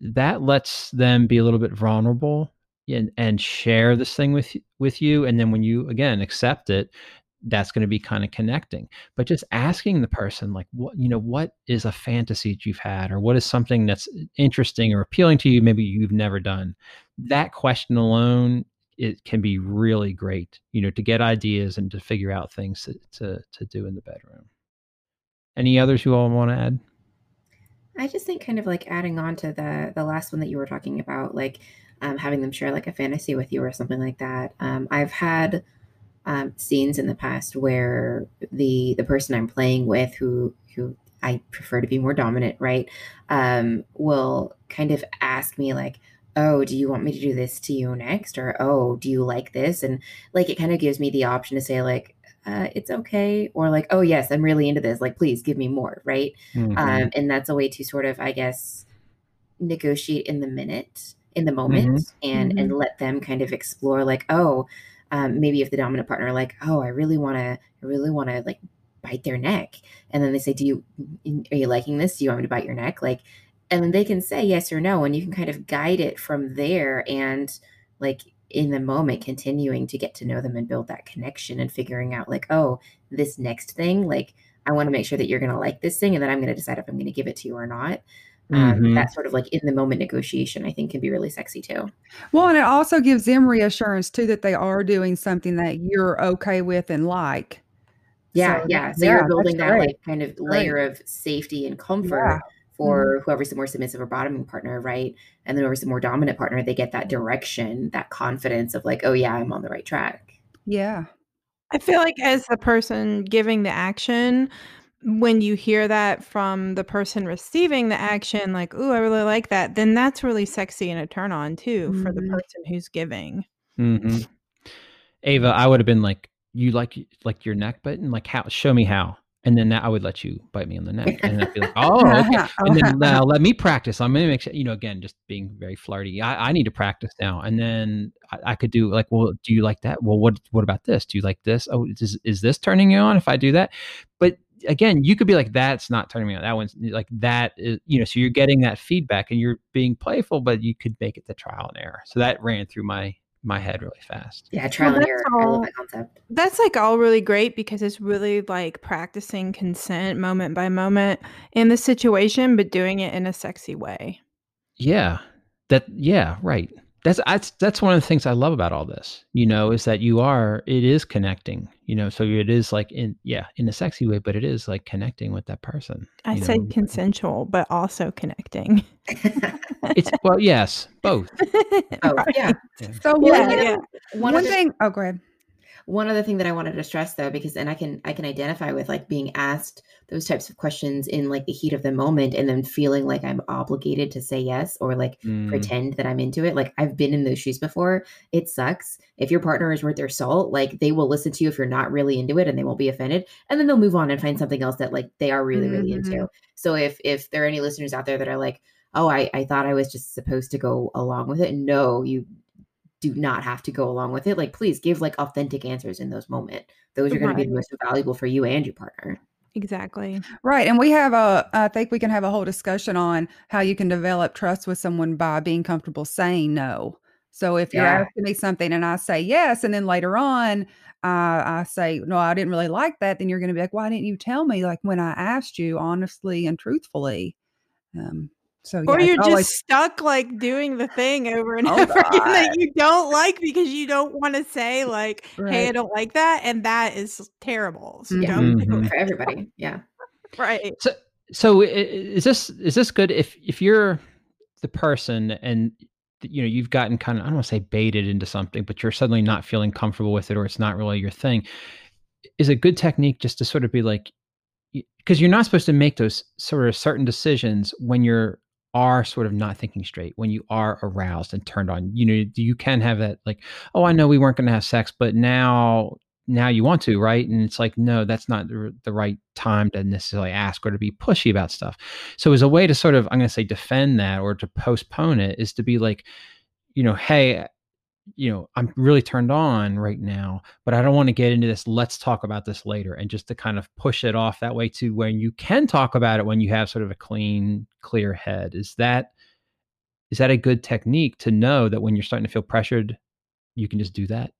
that lets them be a little bit vulnerable and, and share this thing with with you. And then when you again accept it that's going to be kind of connecting. But just asking the person like what you know what is a fantasy that you've had or what is something that's interesting or appealing to you maybe you've never done? That question alone it can be really great, you know, to get ideas and to figure out things to to, to do in the bedroom. Any others you all want to add? I just think kind of like adding on to the the last one that you were talking about, like um, having them share like a fantasy with you or something like that. Um, I've had um, scenes in the past where the the person I'm playing with, who who I prefer to be more dominant, right, um, will kind of ask me like, "Oh, do you want me to do this to you next?" or "Oh, do you like this?" and like it kind of gives me the option to say like, uh, "It's okay," or like, "Oh yes, I'm really into this. Like, please give me more," right? Mhm. um, and that's a way to sort of i guess negotiate in the minute in the moment and and let them kind of explore like oh um, maybe if the dominant partner like oh i really want to i really want to like bite their neck and then they say do you are you liking this do you want me to bite your neck like and then they can say yes or no and you can kind of guide it from there and like in the moment continuing to get to know them and build that connection and figuring out like oh this next thing like I want to make sure that you're going to like this thing, and then I'm going to decide if I'm going to give it to you or not. Um, Mhm. That sort of like in the moment negotiation, I think, can be really sexy too. Well, and it also gives them reassurance too that they are doing something that you're okay with and like. Yeah, So, yeah. So yeah, you're building that great. like kind of Great. layer of safety and comfort Yeah. For whoever's the more submissive or bottoming partner, right? And then whoever's the more dominant partner, they get that direction, that confidence of like, oh yeah, I'm on the right track. Yeah. I feel like as the person giving the action, when you hear that from the person receiving the action, like, "Ooh, I really like that," then that's really sexy and a turn on too for the Mhm. person who's giving. Mhm. Ava, I would have been like, "You like like your neck button? Like how? Show me how." And then I would let you bite me on the neck, and I'd be like, "Oh, okay." And then uh-huh. now let me practice. I'm gonna make sure, you know, again, just being very flirty. I, I need to practice now. And then I, I could do like, well, do you like that? Well, what what about this? Do you like this? Oh, is is this turning you on if I do that? But again, you could be like, that's not turning me on. That one's like that is, you know, so you're getting that feedback and you're being playful, but you could make it the trial and error. So that ran through my my head really fast. Yeah, trial and that's error. I all- love that concept. That's like all really great because it's really like practicing consent moment by moment in the situation, but doing it in a sexy way. Yeah. That yeah, right. That's that's that's one of the things I love about all this. You know, is that you are it is connecting. You know, so it is like in yeah, in a sexy way, but it is like connecting with that person. I said know? consensual, but also connecting. It's well, yes, both. oh, Right. yeah. So Yeah, one, yeah. One, one other, thing. Oh, go ahead. One other thing that I wanted to stress though, because and I can I can identify with like being asked those types of questions in like the heat of the moment and then feeling like I'm obligated to say yes or like Mm, pretend that I'm into it. Like I've been in those shoes before. It sucks. If your partner is worth their salt, like they will listen to you if you're not really into it and they won't be offended. And then they'll move on and find something else that like they are really, really into. So if if there are any listeners out there that are like, oh, I, I thought I was just supposed to go along with it. No, you do not have to go along with it. Like please give like authentic answers in those moments. Those are going to be the most valuable for you and your partner. Exactly. Right. And we have a, I think we can have a whole discussion on how you can develop trust with someone by being comfortable saying no. So if you're Yeah. asking me something and I say yes, and then later on uh, I say, no, I didn't really like that, then you're going to be like, why didn't you tell me like when I asked you honestly and truthfully? Um, so Or yeah, you're just always- stuck like doing the thing over and Oh, over again that you don't like because you don't want to say like, "Hey, I don't like that," and that is terrible. So Yeah. don't do Mhm. For everybody. Yeah. Right. So so i- i- is this is this good if if you're the person and you know you've gotten kind of I don't want to say baited into something, but you're suddenly not feeling comfortable with it or it's not really your thing. Is a good technique just to sort of be like because you're not supposed to make those sort of certain decisions when you're are sort of not thinking straight when you are aroused and turned on. You know you can have that like oh i know we weren't going to have sex but now now you want to right? And it's like no that's not the, right time to necessarily ask or to be pushy about stuff. So as a way to sort of i'm going to say defend that or to postpone it is to be like you know hey you know i'm really turned on right now but i don't want to get into this let's talk about this later and just to kind of push it off that way to when you can talk about it when you have sort of a clean clear head is that is that a good technique to know that when you're starting to feel pressured you can just do that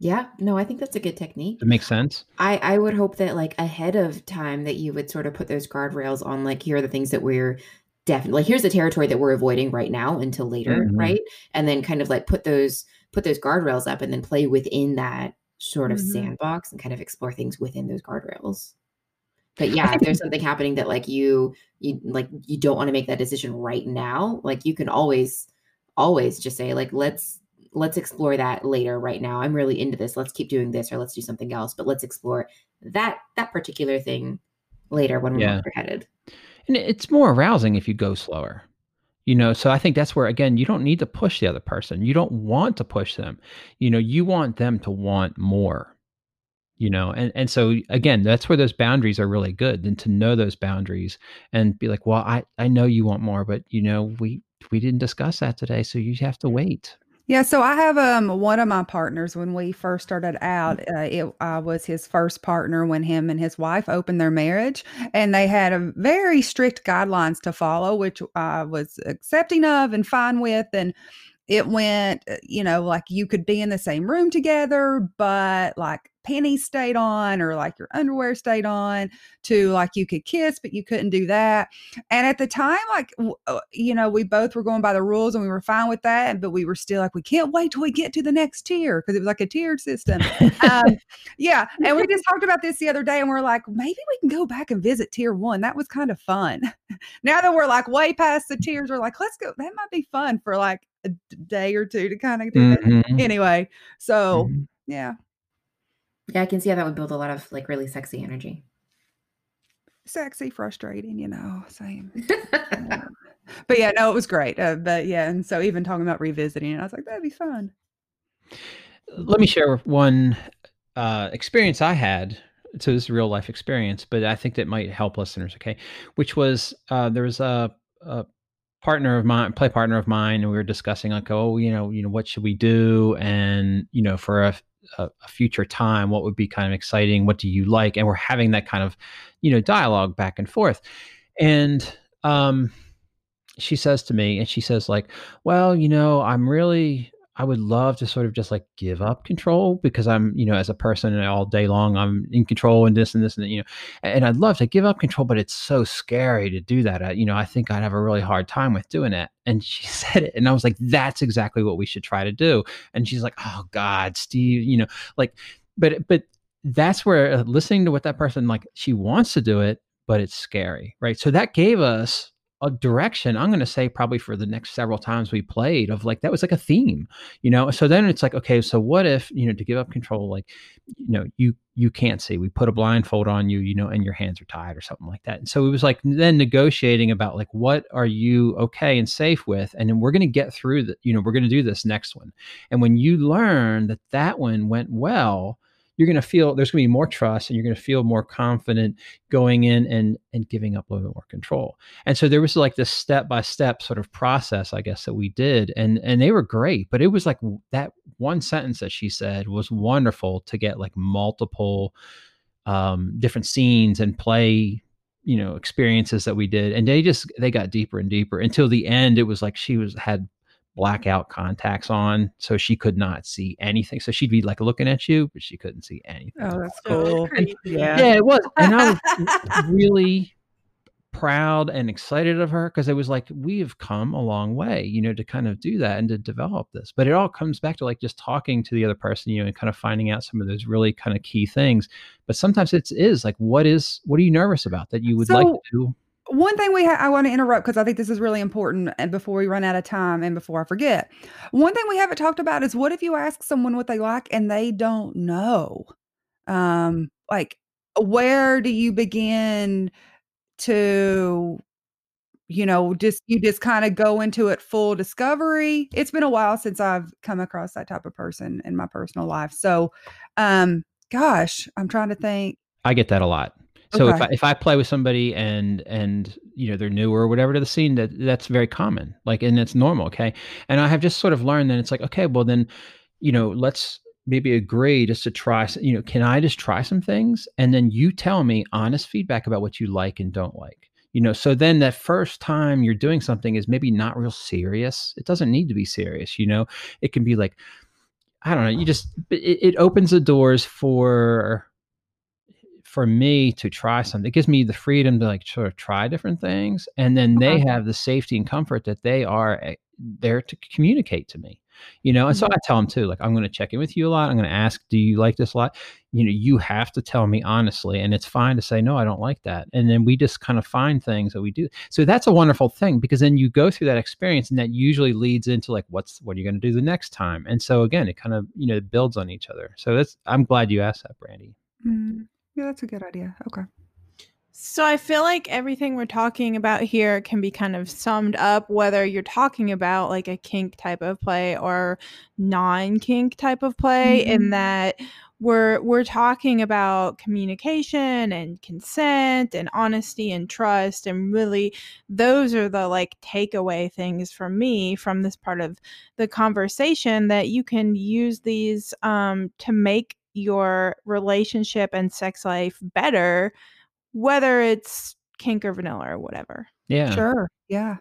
Yeah. No, I think that's a good technique. it makes sense I, I would hope that like ahead of time that you would sort of put those guardrails on like here are the things that we're definitely like here's the territory that we're avoiding right now until later Mhm. right and then kind of like put those put those guardrails up and then play within that sort of Mhm. sandbox and kind of explore things within those guardrails. But yeah if there's something happening that like you you like you don't want to make that decision right now like you can always always just say like let's let's explore that later right now. I'm really into this. Let's keep doing this or let's do something else but let's explore that that particular thing later when we're Yeah. clear-headed and it's more arousing if you go slower you know so i think that's where again you don't need to push the other person. You don't want to push them. You know you want them to want more you know and and so again that's where those boundaries are really good and to know those boundaries and be like well i i know you want more but you know we we didn't discuss that today so you have to wait Yeah, so I have um one of my partners when we first started out. Uh, it I was his first partner when him and his wife opened their marriage, and they had a very strict guidelines to follow, which I was accepting of and fine with. And it went, uh, you know, like you could be in the same room together, but like panties stayed on or like your underwear stayed on to like you could kiss but you couldn't do that. And at the time like uh, you know we both were going by the rules and we were fine with that but we were still like we can't wait till we get to the next tier because it was like a tiered system. Um, yeah and we just talked about this the other day and we're like maybe we can go back and visit tier one that was kind of fun. Now that we're like way past the tiers we're like let's go that might be fun for like a day or two to kind of do mm-hmm. that anyway so mm-hmm. yeah yeah, I can see how that would build a lot of like really sexy energy. Sexy, frustrating, you know, same. but yeah, no, it was great. Uh, but yeah, and so even talking about revisiting it, I was like, that'd be fun. Let me share one uh, experience I had. So this is a real life experience, but I think that might help listeners. Okay, which was uh, there was a, a partner of mine, play partner of mine, and we were discussing like, oh, you know, you know, what should we do? And you know, for a a, future time what would be kind of exciting? What do you like? And we're having that kind of you know dialogue back and forth. And um she says to me and she says like well you know i'm really I would love to sort of just like give up control because I'm, you know, as a person all day long, I'm in control and this and this and you know, and I'd love to give up control, but it's so scary to do that. I, you know, I think I'd have a really hard time with doing it. And she said it, and I was like, that's exactly what we should try to do. And she's like, oh God, Steve, you know, like, but but that's where uh, listening to what that person like, she wants to do it, but it's scary, right? So that gave us a direction i'm going to say probably for the next several times we played of like that was like a theme you know? So then it's like okay so what if you know to give up control like you know you you can't see we put a blindfold on you you know and your hands are tied or something like that. And so it was like then negotiating about like what are you okay and safe with and then we're going to get through the you know we're going to do this next one. And when you learn that that one went well you're going to feel there's going to be more trust and you're going to feel more confident going in and and giving up a little bit more control. And so there was like this step by step sort of process i guess that we did and and they were great but it was like that one sentence that she said was wonderful to get like multiple um different scenes and play you know experiences that we did and they just they got deeper and deeper. Until the end it was like she was had blackout contacts on so she could not see anything. So she'd be like looking at you, but she couldn't see anything. Oh, that's cool. yeah. yeah, it was. And I was really proud and excited of her because it was like we have come a long way, you know, to kind of do that and to develop this. But it all comes back to like just talking to the other person, you know, and kind of finding out some of those really kind of key things. But sometimes it is like, what is what are you nervous about that you would so, like to do? One thing we ha- I want to interrupt because I think this is really important and before we run out of time and before I forget. One thing we haven't talked about is what if you ask someone what they like and they don't know? Um like where do you begin to you know just you just kind of go into it full discovery it's been a while since i've come across that type of person in my personal life so um gosh i'm trying to think i get that a lot so okay. if I, if I play with somebody and and you know they're new or whatever to the scene, that that's very common. Like and it's normal. Okay, and I have just sort of learned that it's like okay, well then, you know, let's maybe agree just to try. You know, can I just try some things and then you tell me honest feedback about what you like and don't like. You know, so then that first time you're doing something is maybe not real serious. It doesn't need to be serious. You know, it can be like I don't know. You just it, it opens the doors for for me to try something. It gives me the freedom to like sort of try different things, and then they have the safety and comfort that they are eh, there to communicate to me. You know, and so mm-hmm. I tell them too, like I'm going to check in with you a lot. I'm going to ask, do you like this a lot? You know, you have to tell me honestly, and it's fine to say no, I don't like that. And then we just kind of find things that we do. So that's a wonderful thing because then you go through that experience, and that usually leads into like what's what are you going to do the next time. And so again, it kind of you know builds on each other. So that's I'm glad you asked that, Brandy. Mm-hmm. Yeah, that's a good idea. Okay. So I feel like everything we're talking about here can be kind of summed up whether you're talking about like a kink type of play or non-kink type of play mm-hmm. in that we're we're talking about communication and consent and honesty and trust and really those are the like takeaway things for me from this part of the conversation that you can use these um to make your relationship and sex life better, whether it's kink or vanilla or whatever. Yeah. Sure. Yeah.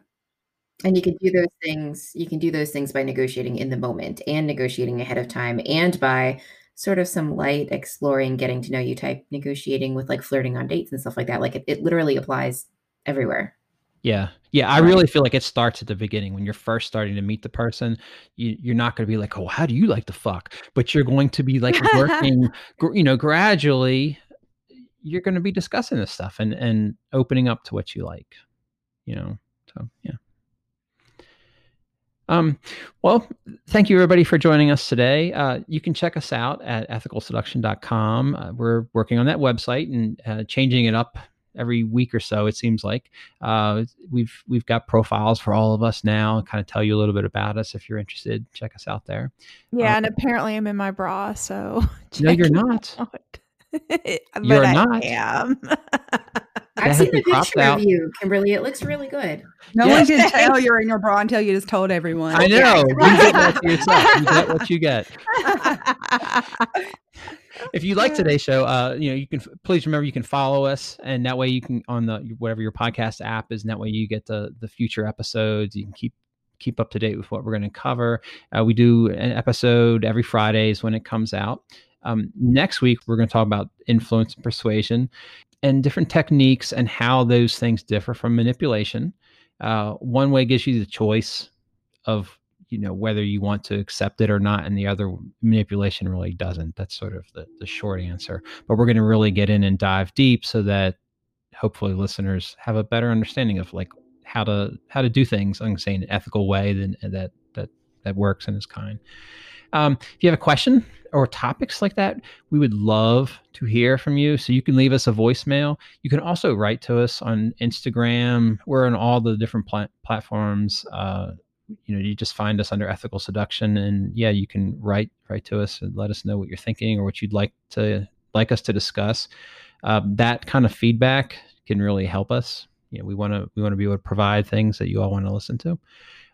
And you can do those things. You can do those things by negotiating in the moment and negotiating ahead of time and by sort of some light exploring, getting to know you type negotiating with like flirting on dates and stuff like that. Like it, it literally applies everywhere. Yeah. Yeah. I really feel like it starts at the beginning when you're first starting to meet the person. You, you're not going to be like, oh, how do you like the fuck? But you're going to be like working, you know, gradually. You're going to be discussing this stuff and and opening up to what you like, you know. So yeah. Um, well, thank you everybody for joining us today. Uh, you can check us out at ethicalseduction.com. Uh, we're working on that website and uh, changing it up every week or so. It seems like uh, we've we've got profiles for all of us now. Kind of tell you a little bit about us if you're interested. Check us out there. Yeah, um, and apparently I'm in my bra, so no, you're not. you're I not. Am. I've seen the picture out. of you, Kimberly. It looks really good. No yes. one can tell you're in your bra until you just told everyone. I know. you get that to yourself. You get what you get. If you like today's show, uh, you know, you can please remember you can follow us, and that way you can on the whatever your podcast app is, and that way you get the the future episodes. You can keep keep up to date with what we're going to cover. Uh, we do an episode every Fridays when it comes out. Um, next week, we're going to talk about influence and persuasion and different techniques and how those things differ from manipulation. Uh, one way gives you the choice of you know whether you want to accept it or not and the other manipulation really doesn't that's sort of the, the short answer but we're going to really get in and dive deep so that hopefully listeners have a better understanding of like how to how to do things i'm saying an ethical way then that that that works and is kind um, if you have a question or topics like that, we would love to hear from you. So you can leave us a voicemail. You can also write to us on Instagram. We're on all the different pl- platforms. Uh, you know, you just find us under ethical seduction, and yeah, you can write write to us and let us know what you're thinking or what you'd like to like us to discuss. Uh, that kind of feedback can really help us. You know, we want to we want to be able to provide things that you all want to listen to.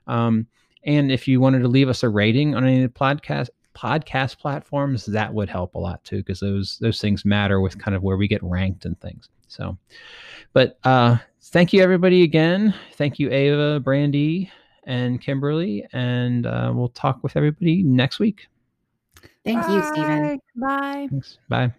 Um, and if you wanted to leave us a rating on any of the podcast podcast platforms, that would help a lot too, because those those things matter with kind of where we get ranked and things. So, but uh, thank you everybody again. Thank you, Ava, Brandy, and Kimberly, and uh, we'll talk with everybody next week. Thank Bye. you, Stephen. Bye. Thanks. Bye.